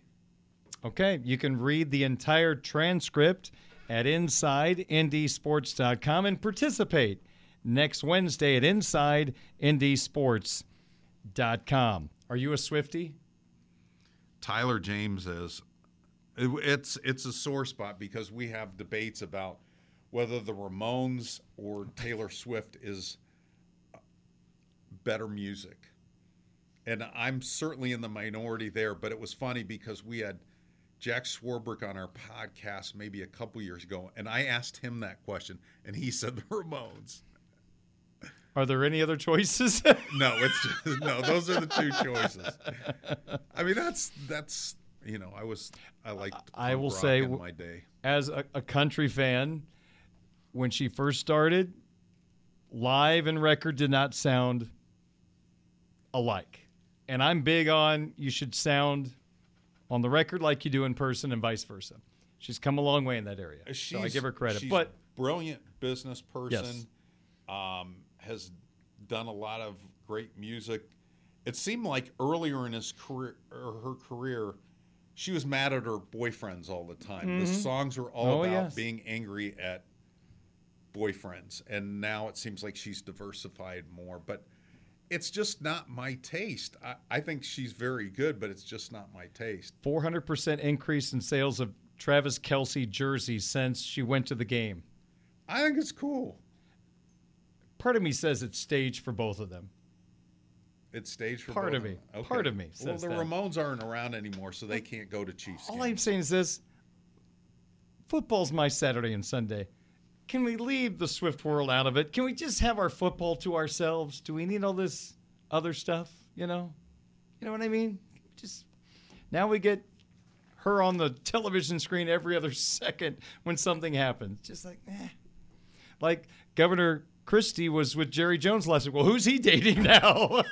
Okay, you can read the entire transcript at InsideNDSports.com and participate next Wednesday at InsideNDSports.com. Are you a Swifty? Tyler James is. It's it's a sore spot because we have debates about whether the Ramones or Taylor Swift is better music. And I'm certainly in the minority there, but it was funny because we had Jack Swarbrick on our podcast maybe a couple years ago, and I asked him that question, and he said the Ramones. Are there any other choices? no, it's just, no. Those are the two choices. I mean, that's that's you know, I was I liked. I will say, my day as a, a country fan, when she first started, live and record did not sound alike, and I'm big on you should sound on the record like you do in person and vice versa. She's come a long way in that area. She's, so I give her credit. She's but brilliant business person. Yes. Um, has done a lot of great music. It seemed like earlier in his career, or her career, she was mad at her boyfriends all the time. Mhm. The songs were all Oh, about yes. being angry at boyfriends, and now it seems like she's diversified more. But it's just not my taste. I, I think she's very good, but it's just not my taste. 400% increase in sales of Travis Kelce jerseys since she went to the game. I think it's cool. Part of me says it's staged for both of them. It's staged for Part both of me. them. Part of me Well, the that. Ramones aren't around anymore, so they can't go to Chiefs. All games. I'm saying is this football's my Saturday and Sunday. Can we leave the Swift world out of it? Can we just have our football to ourselves? Do we need all this other stuff? You know? You know what I mean? Just now we get her on the television screen every other second when something happens. Just like, eh. Like Governor Christie was with Jerry Jones last week. Well, who's he dating now?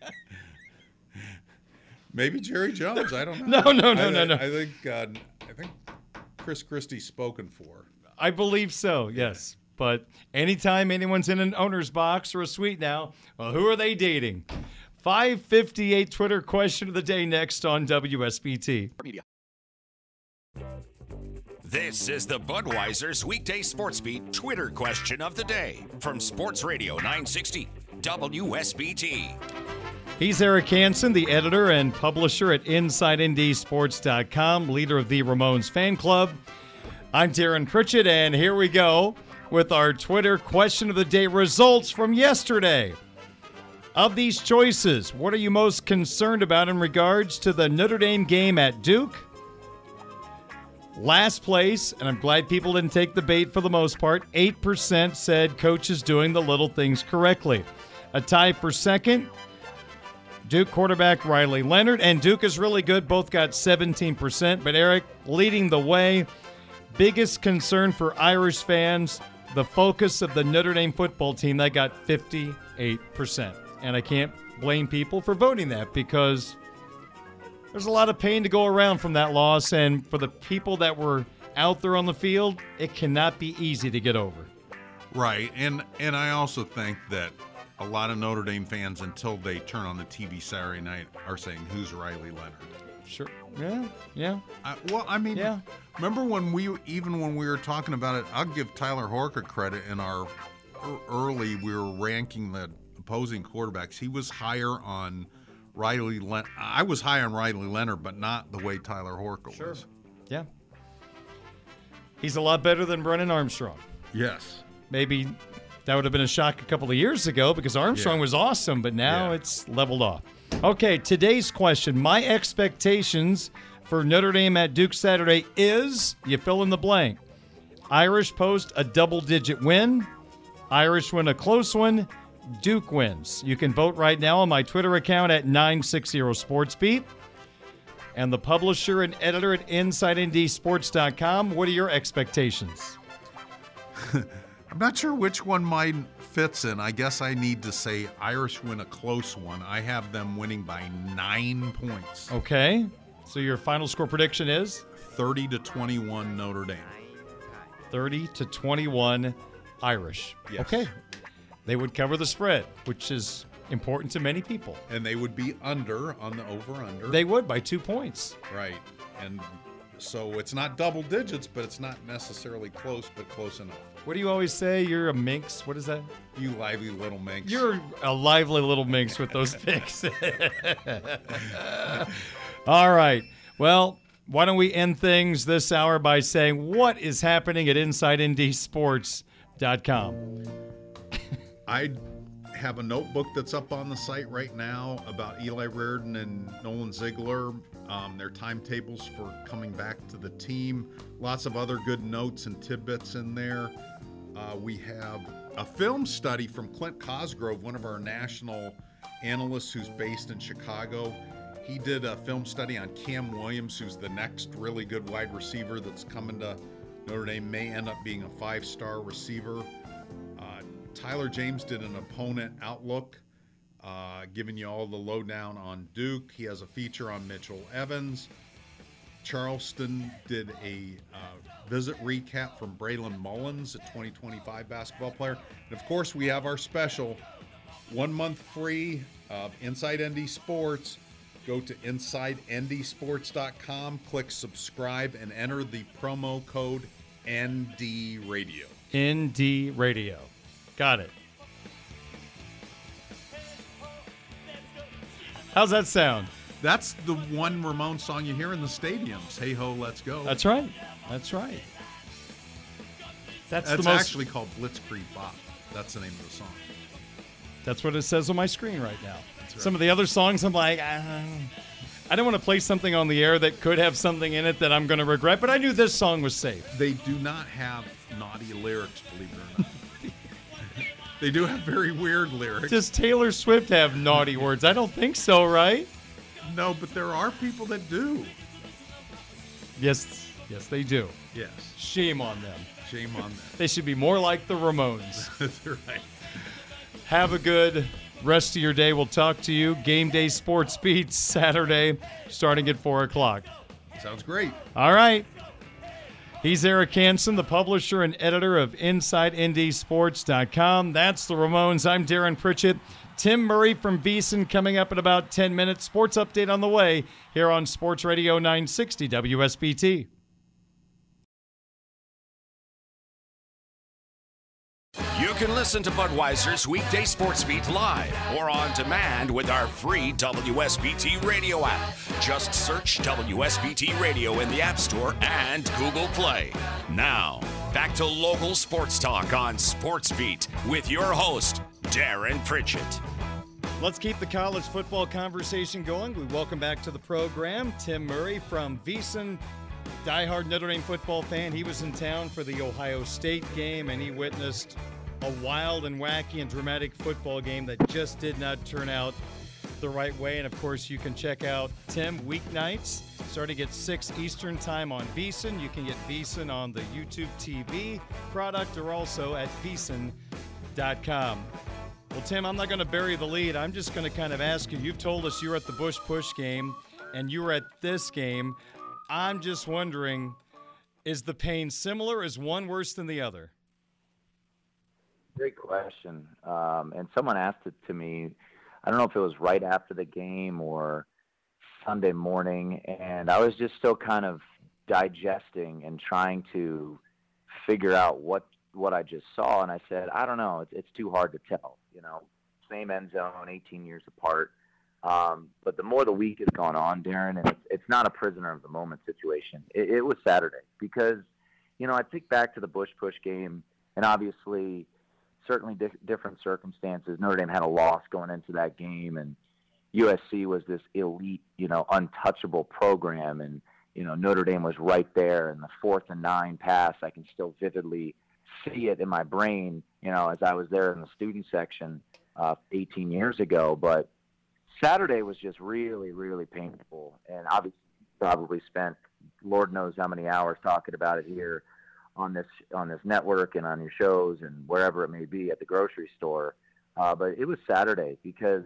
Maybe Jerry Jones. I don't know. No, no, no, I, no, no. I think uh, I think Chris Christie's spoken for. I believe so, yes. But anytime anyone's in an owner's box or a suite now, well, who are they dating? 558 Twitter question of the day next on WSBT. Media. This is the Budweiser's weekday sports beat Twitter question of the day from Sports Radio 960 WSBT. He's Eric Hansen, the editor and publisher at InsideNDSports.com, leader of the Ramones fan club. I'm Darin Pritchett, and here we go with our Twitter question of the day results from yesterday. Of these choices, what are you most concerned about in regards to the Notre Dame game at Duke? Last place, and I'm glad people didn't take the bait for the most part, 8% said coach is doing the little things correctly. A tie for second, Duke quarterback Riley Leonard, and Duke is really good. Both got 17%, but Eric leading the way. Biggest concern for Irish fans the focus of the Notre Dame football team, they got 58%. And I can't blame people for voting that because there's a lot of pain to go around from that loss. And for the people that were out there on the field, it cannot be easy to get over. Right, and and I also think that a lot of Notre Dame fans, until they turn on the TV Saturday night, are saying, "Who's Riley Leonard?" Sure. Yeah. Yeah. I, well, I mean, Yeah. remember when we even when we were talking about it? I'll give Tyler Horka credit. In our early, we were ranking the opposing quarterbacks. He was higher on Riley. Len- I was high on Riley Leonard, but not the way Tyler Horka was. Yeah. He's a lot better than Brennan Armstrong. Yes. Maybe that would have been a shock a couple of years ago because Armstrong Yeah. was awesome, but now Yeah. it's leveled off. Okay, today's question. My expectations for Notre Dame at Duke Saturday is you fill in the blank. Irish post a double digit win, Irish win a close one, Duke wins. You can vote right now on my Twitter account at 960 SportsBeat. And the publisher and editor at InsideNDSports.com. What are your expectations? I'm not sure which one mine fits in. I guess I need to say Irish win a close one. I have them winning by nine points, Okay. So your final score prediction is 30 to 21 Notre Dame. 30 to 21 Irish. Yes. Okay. They would cover the spread, which is important to many people. And they would be under on the over under. They would by two points. right. And so it's not double digits, but it's not necessarily close, but close enough. What do you always say? You're a minx. What is that? You lively little minx. You're a lively little minx with those picks. All right. Well, why don't we end things this hour by saying what is happening at InsideNDSports.com? I have a notebook that's up on the site right now about Eli Raridon and Nolan Ziegler, um, their timetables for coming back to the team. Lots of other good notes and tidbits in there. Uh, we have a film study from Clint Cosgrove, one of our national analysts who's based in Chicago. He did a film study on Cam Williams, who's the next really good wide receiver that's coming to Notre Dame, may end up being a five star receiver. Uh, Tyler James did an opponent outlook, uh, giving you all the lowdown on Duke. He has a feature on Mitchell Evans. Charleston did a uh, visit recap from Braylon Mullins, a 2025 basketball player. And of course, we have our special one month free of Inside ND Sports. Go to InsideNDSports.com, click subscribe, and enter the promo code ND Radio. ND Radio. Got it. How's that sound? That's the one Ramon song you hear in the stadiums. Hey ho, let's go. That's right. That's right. That's, That's the most. actually called Blitzkrieg Bop. That's the name of the song. That's what it says on my screen right now. right. Some of the other songs, I'm like, uh, I don't want to play something on the air that could have something in it that I'm going to regret. But I knew this song was safe. They do not have naughty lyrics, believe it or not. They do have very weird lyrics. Does Taylor Swift have naughty words? I don't think so, right? no, but there are people that do. Yes, yes, they do. Yes. Shame on them. Shame on them. They should be more like the Ramones. That's right. Have a good rest of your day. We'll talk to you. Game Day Sports Beats Saturday, starting at 4 o'clock. Sounds great. All right. He's Eric Hansen, the publisher and editor of InsideNDSports.com. That's the Ramones. I'm Darin Pritchett. Tim Murray from VSiN coming up in about 10 minutes. Sports update on the way here on Sports Radio 960 WSBT. Can listen to Budweiser's weekday sports beat live or on demand with our free WSBT radio app. Just search WSBT Radio in the App Store and Google Play. Now, back to local sports talk on Sports Beat with your host, Darin Pritchett. Let's keep the college football conversation going. We welcome back to the program Tim Murray from VSiN, diehard Notre Dame football fan. He was in town for the Ohio State game and he witnessed a wild and wacky and dramatic football game that just did not turn out the right way. And of course, you can check out Tim weeknights starting at 6 Eastern Time on VSiN. You can get VSiN on the YouTube TV product or also at VSiN.com. Well, Tim, I'm not going to bury the lead. I'm just going to kind of ask you. You've told us you were at the Bush Push game and you were at this game. I'm just wondering is the pain similar? Is one worse than the other? Great question. Um, and someone asked it to me. I don't know if it was right after the game or Sunday morning, and I was just still kind of digesting and trying to figure out what what I just saw. And I said, I don't know. It's, it's too hard to tell. You know, same end zone, 18 years apart. Um, but the more the week has gone on, Darin, and it's, it's not a prisoner of the moment situation. It, it was Saturday because, you know, I think back to the Bush Push game, and obviously, certainly di- different circumstances. Notre Dame had a loss going into that game, and USC was this elite, you know, untouchable program, and you know Notre Dame was right there. And the fourth and nine pass, I can still vividly see it in my brain, you know, as I was there in the student section uh, 18 years ago. But Saturday was just really, really painful, and obviously probably spent Lord knows how many hours talking about it here on this on this network and on your shows and wherever it may be at the grocery store. Uh, but it was Saturday because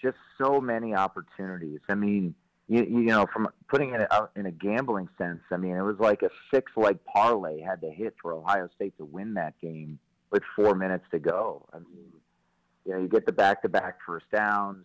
just so many opportunities. I mean, you, you know, from putting it in a gambling sense, I mean, it was like a six leg parlay had to hit for Ohio State to win that game with four minutes to go. I mean, you know, you get the back to back first downs,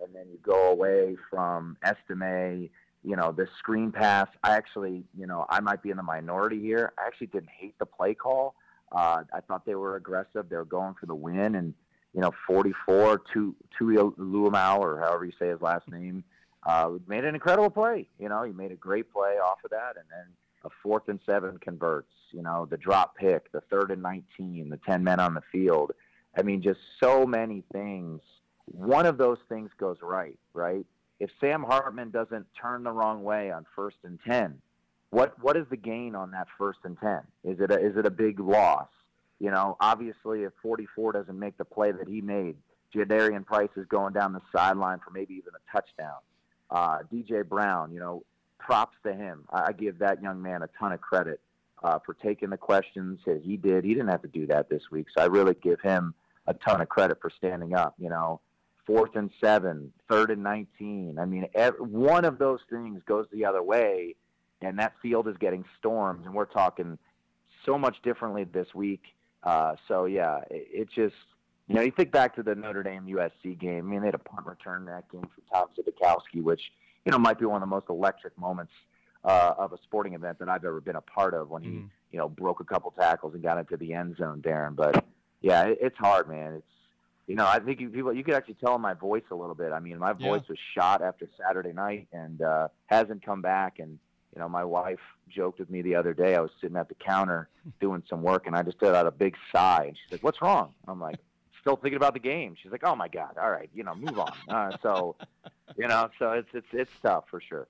and then you go away from Estime, you know, the screen pass. I actually, you know, I might be in the minority here. I actually didn't hate the play call. Uh, I thought they were aggressive. They were going for the win, and you know, 44, to to Tuimoloau, or however you say his last name, uh, made an incredible play. You know, he made a great play off of that, and then a fourth and seven converts. You know, the drop pick, the third and 19, the 10 men on the field. I mean, just so many things. One of those things goes right, right? If Sam Hartman doesn't turn the wrong way on first and 10, what what is the gain on that first and 10? Is it a, is it a big loss? You know, obviously, if 44 doesn't make the play that he made, Jadarian Price is going down the sideline for maybe even a touchdown. Uh, DJ Brown, you know, props to him. I, I give that young man a ton of credit uh, for taking the questions as he did. He didn't have to do that this week, so I really give him a ton of credit for standing up. You know, fourth and seven, third and 19. I mean, every, one of those things goes the other way, and that field is getting stormed, and we're talking so much differently this week uh, so yeah, it, it just you know you think back to the Notre Dame USC game. I mean, they had a punt return that game for Tom Zbikowski, which you know might be one of the most electric moments uh, of a sporting event that I've ever been a part of. When he mm. you know broke a couple tackles and got into the end zone, Darin. But yeah, it, it's hard, man. It's you know, I think you, people you could actually tell in my voice a little bit. I mean, my voice yeah. was shot after Saturday night and uh, hasn't come back. And you know, my wife joked with me the other day. I was sitting at the counter doing some work, and I just let out a big sigh. And she's like, "What's wrong?" I'm like, "Still thinking about the game." She's like, "Oh my god! All right, you know, move on." Uh, so, you know, so it's it's it's tough for sure.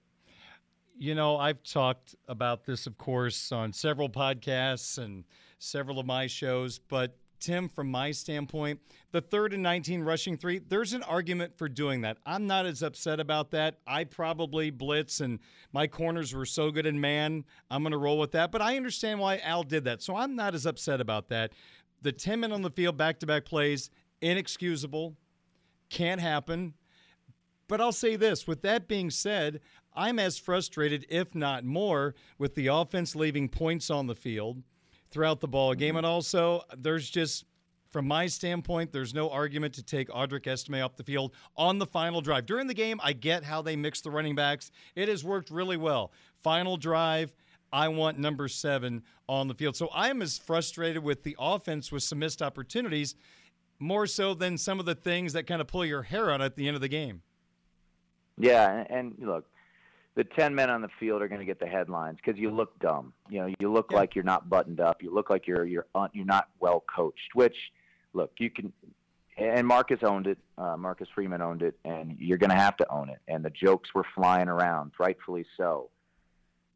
You know, I've talked about this, of course, on several podcasts and several of my shows, but Tim, from my standpoint, the third and 19 rushing three, there's an argument for doing that. I'm not as upset about that. I probably blitz and my corners were so good in man. I'm going to roll with that. But I understand why Al did that. So I'm not as upset about that. The 10 men on the field, back to back plays, inexcusable, can't happen. But I'll say this with that being said, I'm as frustrated, if not more, with the offense leaving points on the field throughout the ball game. Mm-hmm. And also, there's just from my standpoint, there's no argument to take Audric Estime off the field on the final drive. During the game, I get how they mix the running backs. It has worked really well. Final drive, I want number seven on the field. So I am as frustrated with the offense with some missed opportunities, more so than some of the things that kind of pull your hair out at the end of the game. Yeah, and look, the 10 men on the field are going to get the headlines because you look dumb. You know, you look yeah. like you're not buttoned up. You look like you're you're un, you're not well coached. Which, look, you can. And Marcus owned it. Uh, Marcus Freeman owned it, and you're going to have to own it. And the jokes were flying around, rightfully so.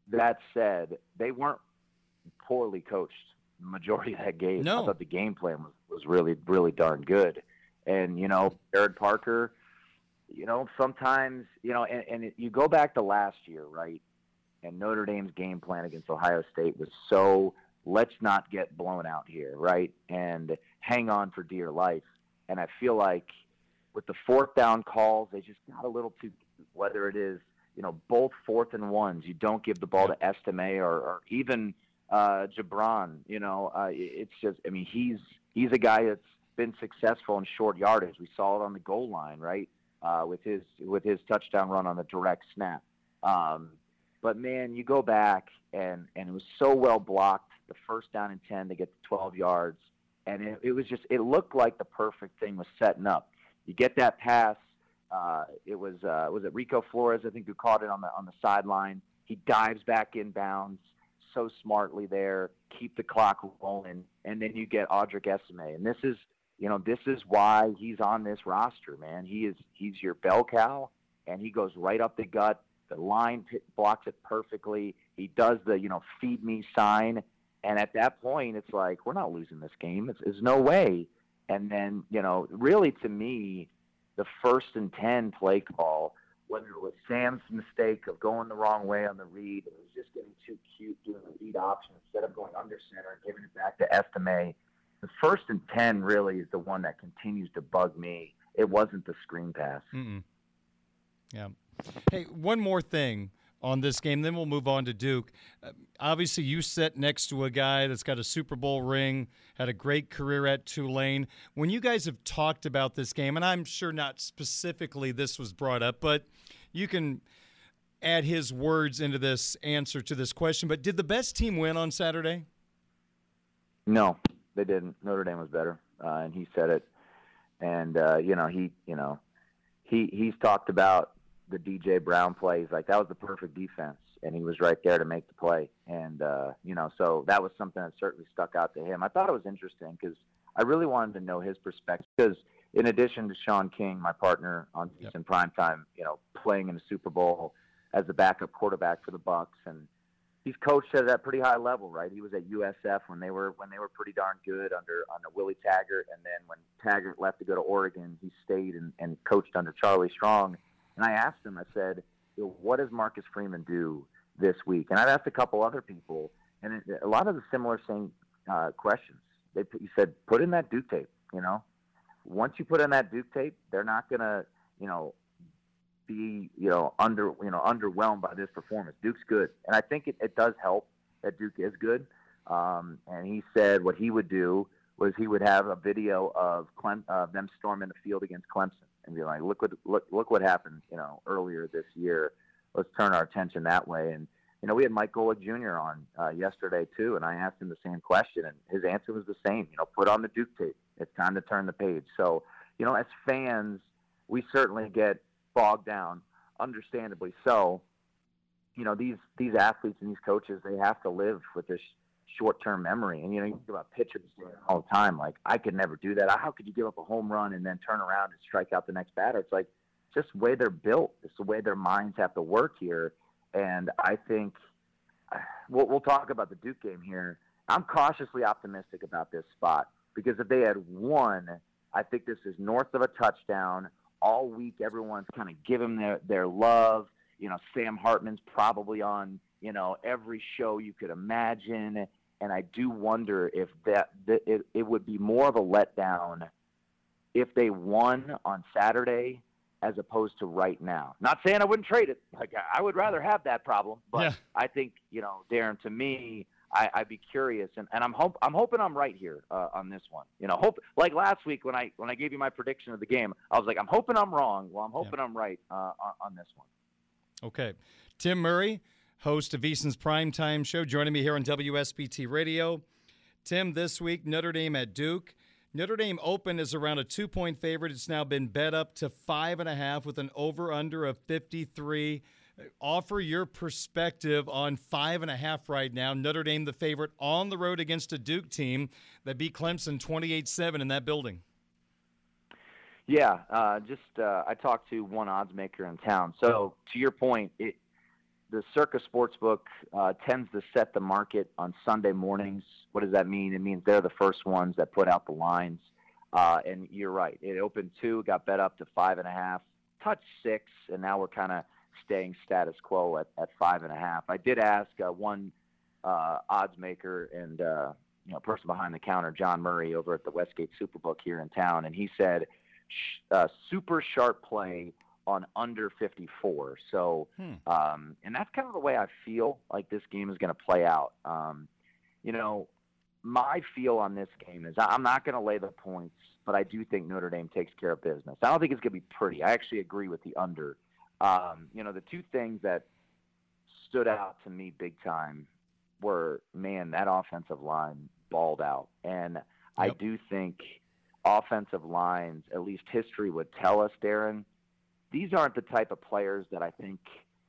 That said, they weren't poorly coached the majority of that game. No. I thought the game plan was, was really, really darn good. And, you know, Gerad Parker, you know, sometimes, you know, and, and you go back to last year, right? and Notre Dame's game plan against Ohio State was so let's not get blown out here, right? And hang on for dear life. And I feel like with the fourth down calls, they just got a little too, whether it is, you know, both fourth and ones, you don't give the ball to Estime or, or even uh, Gi'Bran, you know, uh, it's just, I mean, he's, he's a guy that's been successful in short yardage. We saw it on the goal line, right? Uh, with his, with his touchdown run on the direct snap. Um, but man, you go back and, and it was so well blocked the first down and 10 to get to 12 yards. And it, it was just, it looked like the perfect thing was setting up. You get that pass. Uh, it was, uh, was it Rico Flores, I think, who caught it on the, on the sideline. He dives back in bounds so smartly there, keep the clock rolling, and then you get Audric Estime. And this is, you know, this is why he's on this roster, man. He is, he's your bell cow, and he goes right up the gut. The line blocks it perfectly. He does the, you know, feed me sign, and at that point, it's like we're not losing this game. It's, there's no way. And then, you know, really to me, the first and ten play call, whether it was Sam's mistake of going the wrong way on the read, it was just getting too cute doing the read option instead of going under center and giving it back to Estime. The first and ten really is the one that continues to bug me. It wasn't the screen pass. Mm-mm. Yeah. Hey, one more thing on this game, then we'll move on to Duke. Uh, obviously, you sit next to a guy that's got a Super Bowl ring, had a great career at Tulane. When you guys have talked about this game, and I'm sure not specifically this was brought up, but you can add his words into this answer to this question. But did the best team win on Saturday? No, they didn't. Notre Dame was better, uh, and he said it. And uh, you know, he, you know, he he's talked about the DJ Brown plays. Like that was the perfect defense, and he was right there to make the play. And uh, you know, so that was something that certainly stuck out to him. I thought it was interesting because I really wanted to know his perspective. Because in addition to Shaun King, my partner on yep. in primetime, you know, playing in the Super Bowl as the backup quarterback for the Bucks, and he's coached at a pretty high level, right? He was at USF when they were when they were pretty darn good under under Willie Taggart, and then when Taggart left to go to Oregon, he stayed and, and coached under Charlie Strong and I asked him, I said, what does Marcus Freeman do this week? And I've asked a couple other people, and a lot of the similar same uh, questions. They, he said, put in that Duke tape. You know, once you put in that Duke tape, they're not gonna, you know, be you know under you know underwhelmed by this performance. Duke's good, and I think it, it does help that Duke is good. Um, and he said what he would do was he would have a video of Clem, uh, them storming the field against Clemson and be like, look what look look what happened, you know, earlier this year. Let's turn our attention that way. And you know, we had Mike Golic Jr. on uh, yesterday too, and I asked him the same question, and his answer was the same. You know, put on the Duke tape. It's time to turn the page. So, you know, as fans, we certainly get bogged down, understandably so. You know, these these athletes and these coaches, they have to live with this short term memory. And you know, you think about pitchers all the time. Like I could never do that. How could you give up a home run and then turn around and strike out the next batter? It's like just the way they're built. It's the way their minds have to work here. And I think we'll, we'll talk about the Duke game here. I'm cautiously optimistic about this spot because if they had won, I think this is north of a touchdown. All week, everyone's kind of giving their, their love. You know, Sam Hartman's probably on, you know, every show you could imagine and I do wonder if that, that it, it would be more of a letdown if they won on Saturday as opposed to right now. Not saying I wouldn't trade it. Like I would rather have that problem, but yeah. I think you know, Darin. To me, I, would be curious, and, and I'm hope I'm hoping I'm right here uh, on this one. You know, hope like last week when I when I gave you my prediction of the game, I was like, I'm hoping I'm wrong. Well, I'm hoping yeah. I'm right uh, on, on this one. Okay, Tim Murray host of VSiN's Primetime Show, joining me here on WSBT Radio. Tim, this week, Notre Dame at Duke. Notre Dame open is around a two point favorite. It's now been bet up to five and a half with an over under of 53. Offer your perspective on five and a half right now. Notre Dame, the favorite on the road against a Duke team that beat Clemson 28 7 in that building. Yeah, uh, just uh, I talked to one odds maker in town. So to your point, it, the Circa Sportsbook uh, tends to set the market on Sunday mornings. What does that mean? It means they're the first ones that put out the lines. Uh, and you're right. It opened two, got bet up to five and a half, touched six, and now we're kind of staying status quo at, at five and a half. I did ask uh, one uh, odds maker and uh, you know person behind the counter, John Murray, over at the Westgate Superbook here in town, and he said sh- uh, super sharp play on under 54. So, Hmm. um, and that's kind of the way I feel like this game is going to play out. Um, you know, my feel on this game is I'm not going to lay the points, but I do think Notre Dame takes care of business. I don't think it's going to be pretty. I actually agree with the under. Um, you know, the two things that stood out to me big time were, man, that offensive line balled out. And I do think offensive lines, at least history would tell us, Darin, these aren't the type of players that I think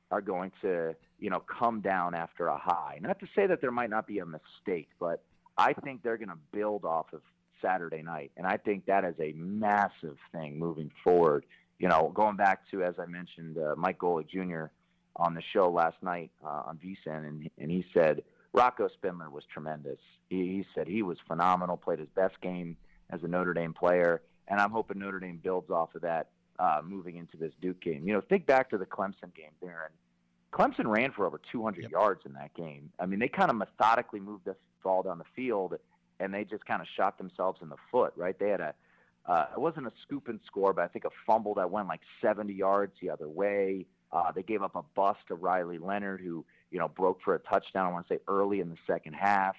are going to, you know, come down after a high. Not to say that there might not be a mistake, but I think they're going to build off of Saturday night, and I think that is a massive thing moving forward. You know, going back to as I mentioned, uh, Mike Golic Jr. on the show last night uh, on VSiN, and and he said Rocco Spindler was tremendous. He, he said he was phenomenal, played his best game as a Notre Dame player, and I'm hoping Notre Dame builds off of that uh, moving into this Duke game. You know, think back to the Clemson game, Darin. Clemson ran for over 200 yards in that game. I mean, they kind of methodically moved the ball down the field, and they just kind of shot themselves in the foot, right? They had a, uh, it wasn't a scoop and score, but I think a fumble that went like 70 yards the other way. Uh, they gave up a bust to Riley Leonard, who you know broke for a touchdown. I want to say early in the second half,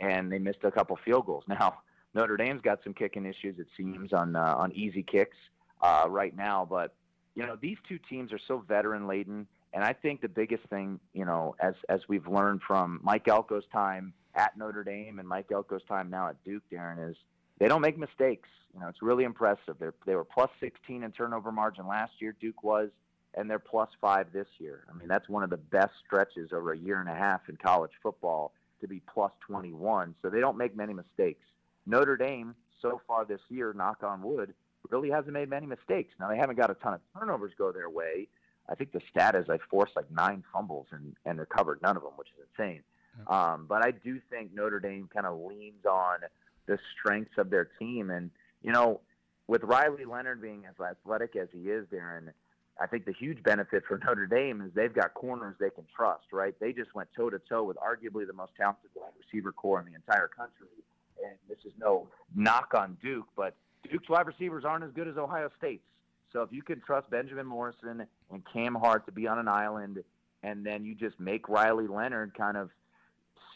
and they missed a couple field goals. Now Notre Dame's got some kicking issues, it seems, on uh, on easy kicks uh, right now. But you know these two teams are so veteran laden, and I think the biggest thing, you know, as as we've learned from Mike Elko's time at Notre Dame and Mike Elko's time now at Duke, Darin, is they don't make mistakes. You know, it's really impressive. They're they were plus 16 in turnover margin last year. Duke was, and they're plus five this year. I mean, that's one of the best stretches over a year and a half in college football to be plus 21. So they don't make many mistakes. Notre Dame so far this year, knock on wood, really hasn't made many mistakes. Now they haven't got a ton of turnovers go their way. I think the stat is I forced like nine fumbles and and recovered none of them, which is insane. Um, but I do think Notre Dame kind of leans on the strengths of their team, and you know, with Riley Leonard being as athletic as he is, Darin, I think the huge benefit for Notre Dame is they've got corners they can trust. Right? They just went toe to toe with arguably the most talented wide receiver corps in the entire country, and this is no knock on Duke, but Duke's wide receivers aren't as good as Ohio State's. So if you can trust Benjamin Morrison and Cam Hart to be on an island, and then you just make Riley Leonard kind of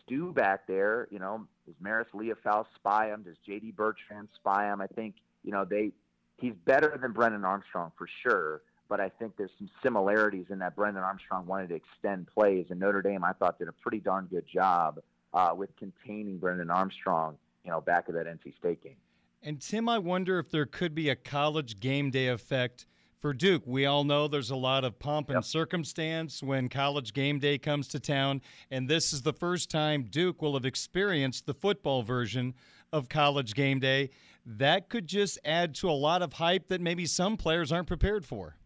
stew back there, you know, does Marist Liufau spy him? Does J.D. Bertrand spy him? I think you know they he's better than Brennan Armstrong for sure. But I think there's some similarities in that Brennan Armstrong wanted to extend plays, and Notre Dame I thought did a pretty darn good job uh, with containing Brennan Armstrong, you know, back of that NC State game. And Tim, I wonder if there could be a college game day effect for Duke. We all know there's a lot of pomp and circumstance when college game day comes to town, and this is the first time Duke will have experienced the football version of college game day. That could just add to a lot of hype that maybe some players aren't prepared for.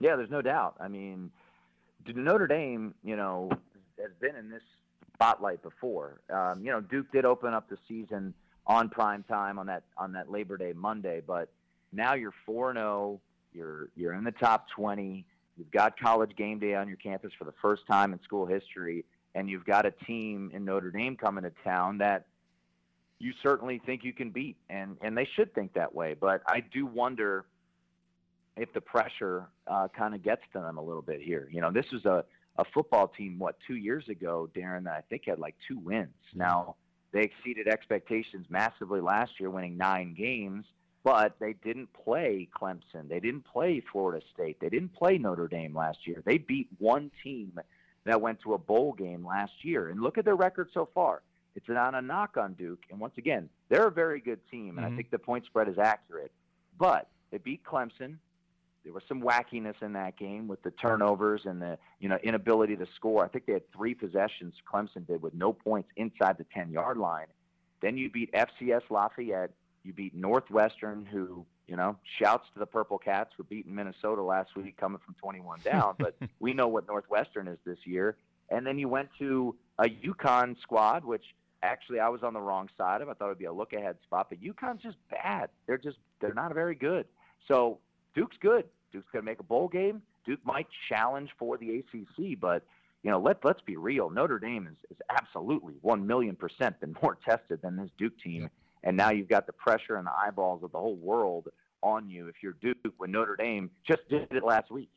Yeah, there's no doubt. I mean, Notre Dame, you know, has been in this spotlight before. Um, you know, Duke did open up the season on prime time on that on that Labor Day Monday, but now you're four zero. You're you're in the top twenty. You've got college game day on your campus for the first time in school history, and you've got a team in Notre Dame coming to town that you certainly think you can beat, and and they should think that way. But I do wonder if the pressure uh, kind of gets to them a little bit here. You know, this was a a football team what two years ago, Darin, that I think had like two wins. Now they exceeded expectations massively last year, winning nine games. But they didn't play Clemson. They didn't play Florida State. They didn't play Notre Dame last year. They beat one team that went to a bowl game last year. And look at their record so far. It's not a knock on Duke. And once again, they're a very good team, and Mhm. I think the point spread is accurate. But they beat Clemson. There was some wackiness in that game with the turnovers and the you know inability to score. I think they had three possessions. Clemson did with no points inside the ten yard line. Then you beat FCS Lafayette. You beat Northwestern, who you know shouts to the Purple Cats for beating Minnesota last week, coming from 21 down. but we know what Northwestern is this year. And then you went to a UConn squad, which actually I was on the wrong side of. I thought it would be a look ahead spot, but UConn's just bad. They're just they're not very good. So Duke's good. Duke's going to make a bowl game. Duke might challenge for the ACC, but you know, let let's be real. Notre Dame is, is absolutely one million percent been more tested than this Duke team, and now you've got the pressure and the eyeballs of the whole world on you if you're Duke when Notre Dame just did it last week.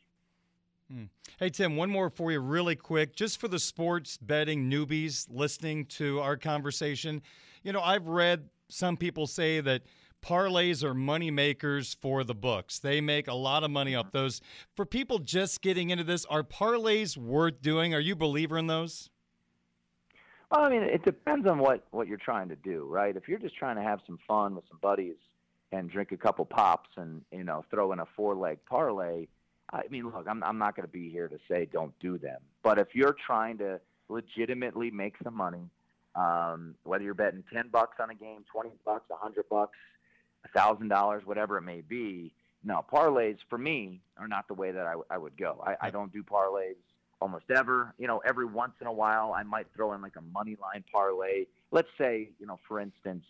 Hmm. Hey, Tim, one more for you, really quick, just for the sports betting newbies listening to our conversation. You know, I've read some people say that parlays are money makers for the books. They make a lot of money off those. For people just getting into this, are parlays worth doing? Are you a believer in those? Well, I mean, it depends on what what you're trying to do, right? If you're just trying to have some fun with some buddies and drink a couple pops and you know throw in a four leg parlay, I mean, look, I'm I'm not going to be here to say don't do them, but if you're trying to legitimately make some money, um, whether you're betting ten bucks on a game, twenty bucks, a hundred bucks, a thousand dollars, whatever it may be, no parlays for me are not the way that I, I would go. I, I don't do parlays almost ever. You know, every once in a while, I might throw in like a money line parlay. Let's say, you know, for instance,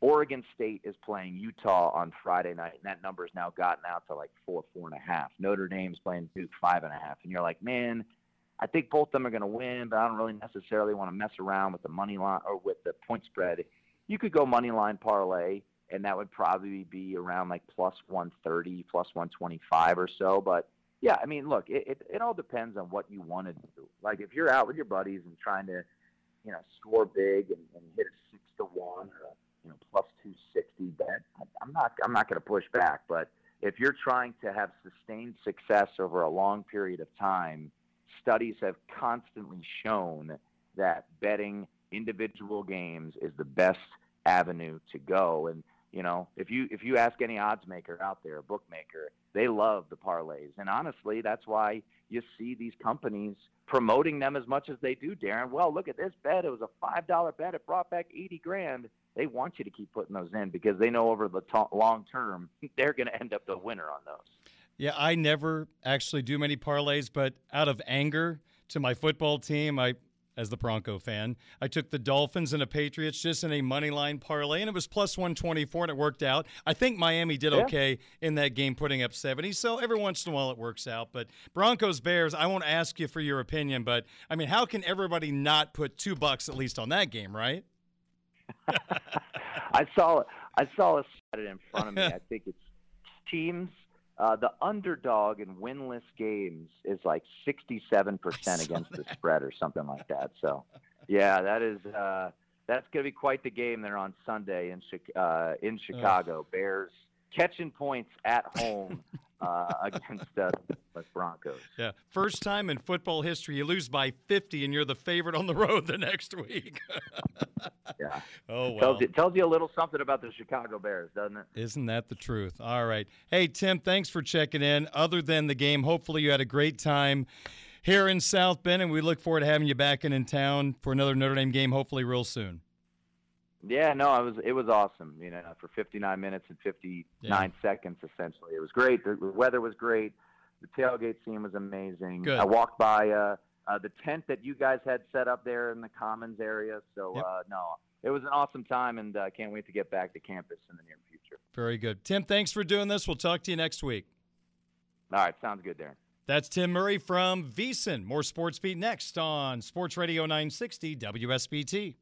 Oregon State is playing Utah on Friday night, and that number has now gotten out to like four, four and a half. Notre Dame's playing Duke five and a half, and you're like, man, I think both of them are going to win, but I don't really necessarily want to mess around with the money line or with the point spread. You could go money line parlay, and that would probably be around like plus 130, plus 125 or so. But yeah, I mean, look, it, it, it all depends on what you want to do. Like if you're out with your buddies and trying to, you know, score big and, and hit a six to one or a you know plus 260 bet, I'm not I'm not going to push back. But if you're trying to have sustained success over a long period of time, studies have constantly shown that betting individual games is the best avenue to go. And you know, if you if you ask any odds maker out there, a bookmaker, they love the parlays. And honestly, that's why you see these companies promoting them as much as they do, Darin. Well, look at this bet. It was a five dollar bet. It brought back eighty grand. They want you to keep putting those in because they know over the t- long term they're going to end up the winner on those. Yeah, I never actually do many parlays, but out of anger to my football team, I as the Bronco fan. I took the Dolphins and the Patriots just in a money line parlay, and it was plus 124, and it worked out. I think Miami did Yeah. okay in that game, putting up 70. So every once in a while it works out. But Broncos Bears, I won't ask you for your opinion, but I mean, how can everybody not put two bucks at least on that game, right? I saw it. I saw a stat in front of me. I think it's teams. Uh, the underdog in winless games is like 67% against the spread or something like that. So, yeah, that is uh, that's going to be quite the game there on Sunday in Chi- uh, in Chicago. Bears catching points at home uh, against uh, the Broncos. Yeah. First time in football history you lose by 50 and you're the favorite on the road the next week. Yeah. oh, well. Tells you, tells you a little something about the Chicago Bears, doesn't it? Isn't that the truth? All right. Hey, Tim, thanks for checking in. Other than the game, hopefully you had a great time here in South Bend, and we look forward to having you back in, in town for another Notre Dame game, hopefully real soon. Yeah, no, it was it was awesome. You know, for 59 minutes and 59 seconds, essentially, it was great. The weather was great. The tailgate scene was amazing. Good. I walked by uh, uh, the tent that you guys had set up there in the Commons area. So Yep. uh, no, it was an awesome time, and uh, can't wait to get back to campus in the near future. Very good. Tim, thanks for doing this. We'll talk to you next week. All right, sounds good, Darin. That's Tim Murray from VSiN. More Sports Beat next on Sports Radio 960 WSBT.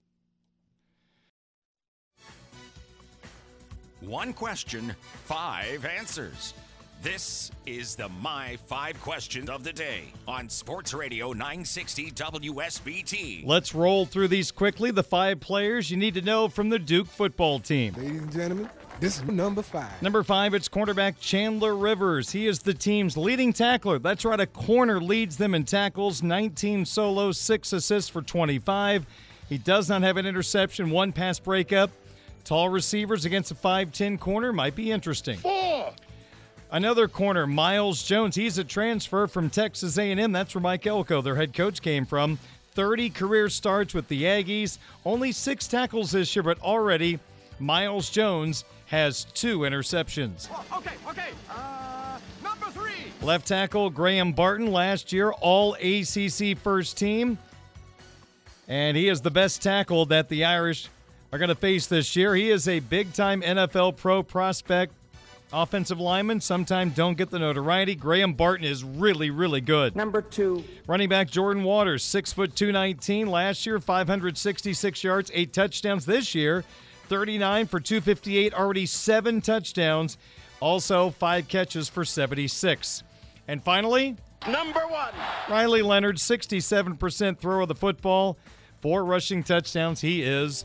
One question, five answers. This is the My Five Questions of the Day on Sports Radio 960 WSBT. Let's roll through these quickly. The five players you need to know from the Duke football team. Ladies and gentlemen, this is number five. Number five, it's cornerback Chandler Rivers. He is the team's leading tackler. That's right, a corner leads them in tackles, 19 solos, six assists for 25. He does not have an interception, one pass breakup. Tall receivers against a 5'10 corner might be interesting. Another corner, Myles Jones. He's a transfer from Texas A&M. That's where Mike Elko, their head coach, came from. 30 career starts with the Aggies. Only six tackles this year, but already Myles Jones has two interceptions. Okay, okay. Uh, number three. Left tackle Graham Barton last year, all ACC first team. And he is the best tackle that the Irish are going to face this year. He is a big time NFL pro prospect Offensive linemen sometimes don't get the notoriety. Graham Barton is really, really good. Number two. Running back Jordan Waters, six foot two nineteen. Last year, 566 yards, eight touchdowns. This year, 39 for 258, already seven touchdowns. Also, five catches for 76. And finally, Number one. Riley Leonard, 67% throw of the football, four rushing touchdowns. He is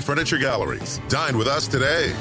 Furniture Galleries. Dine with us today.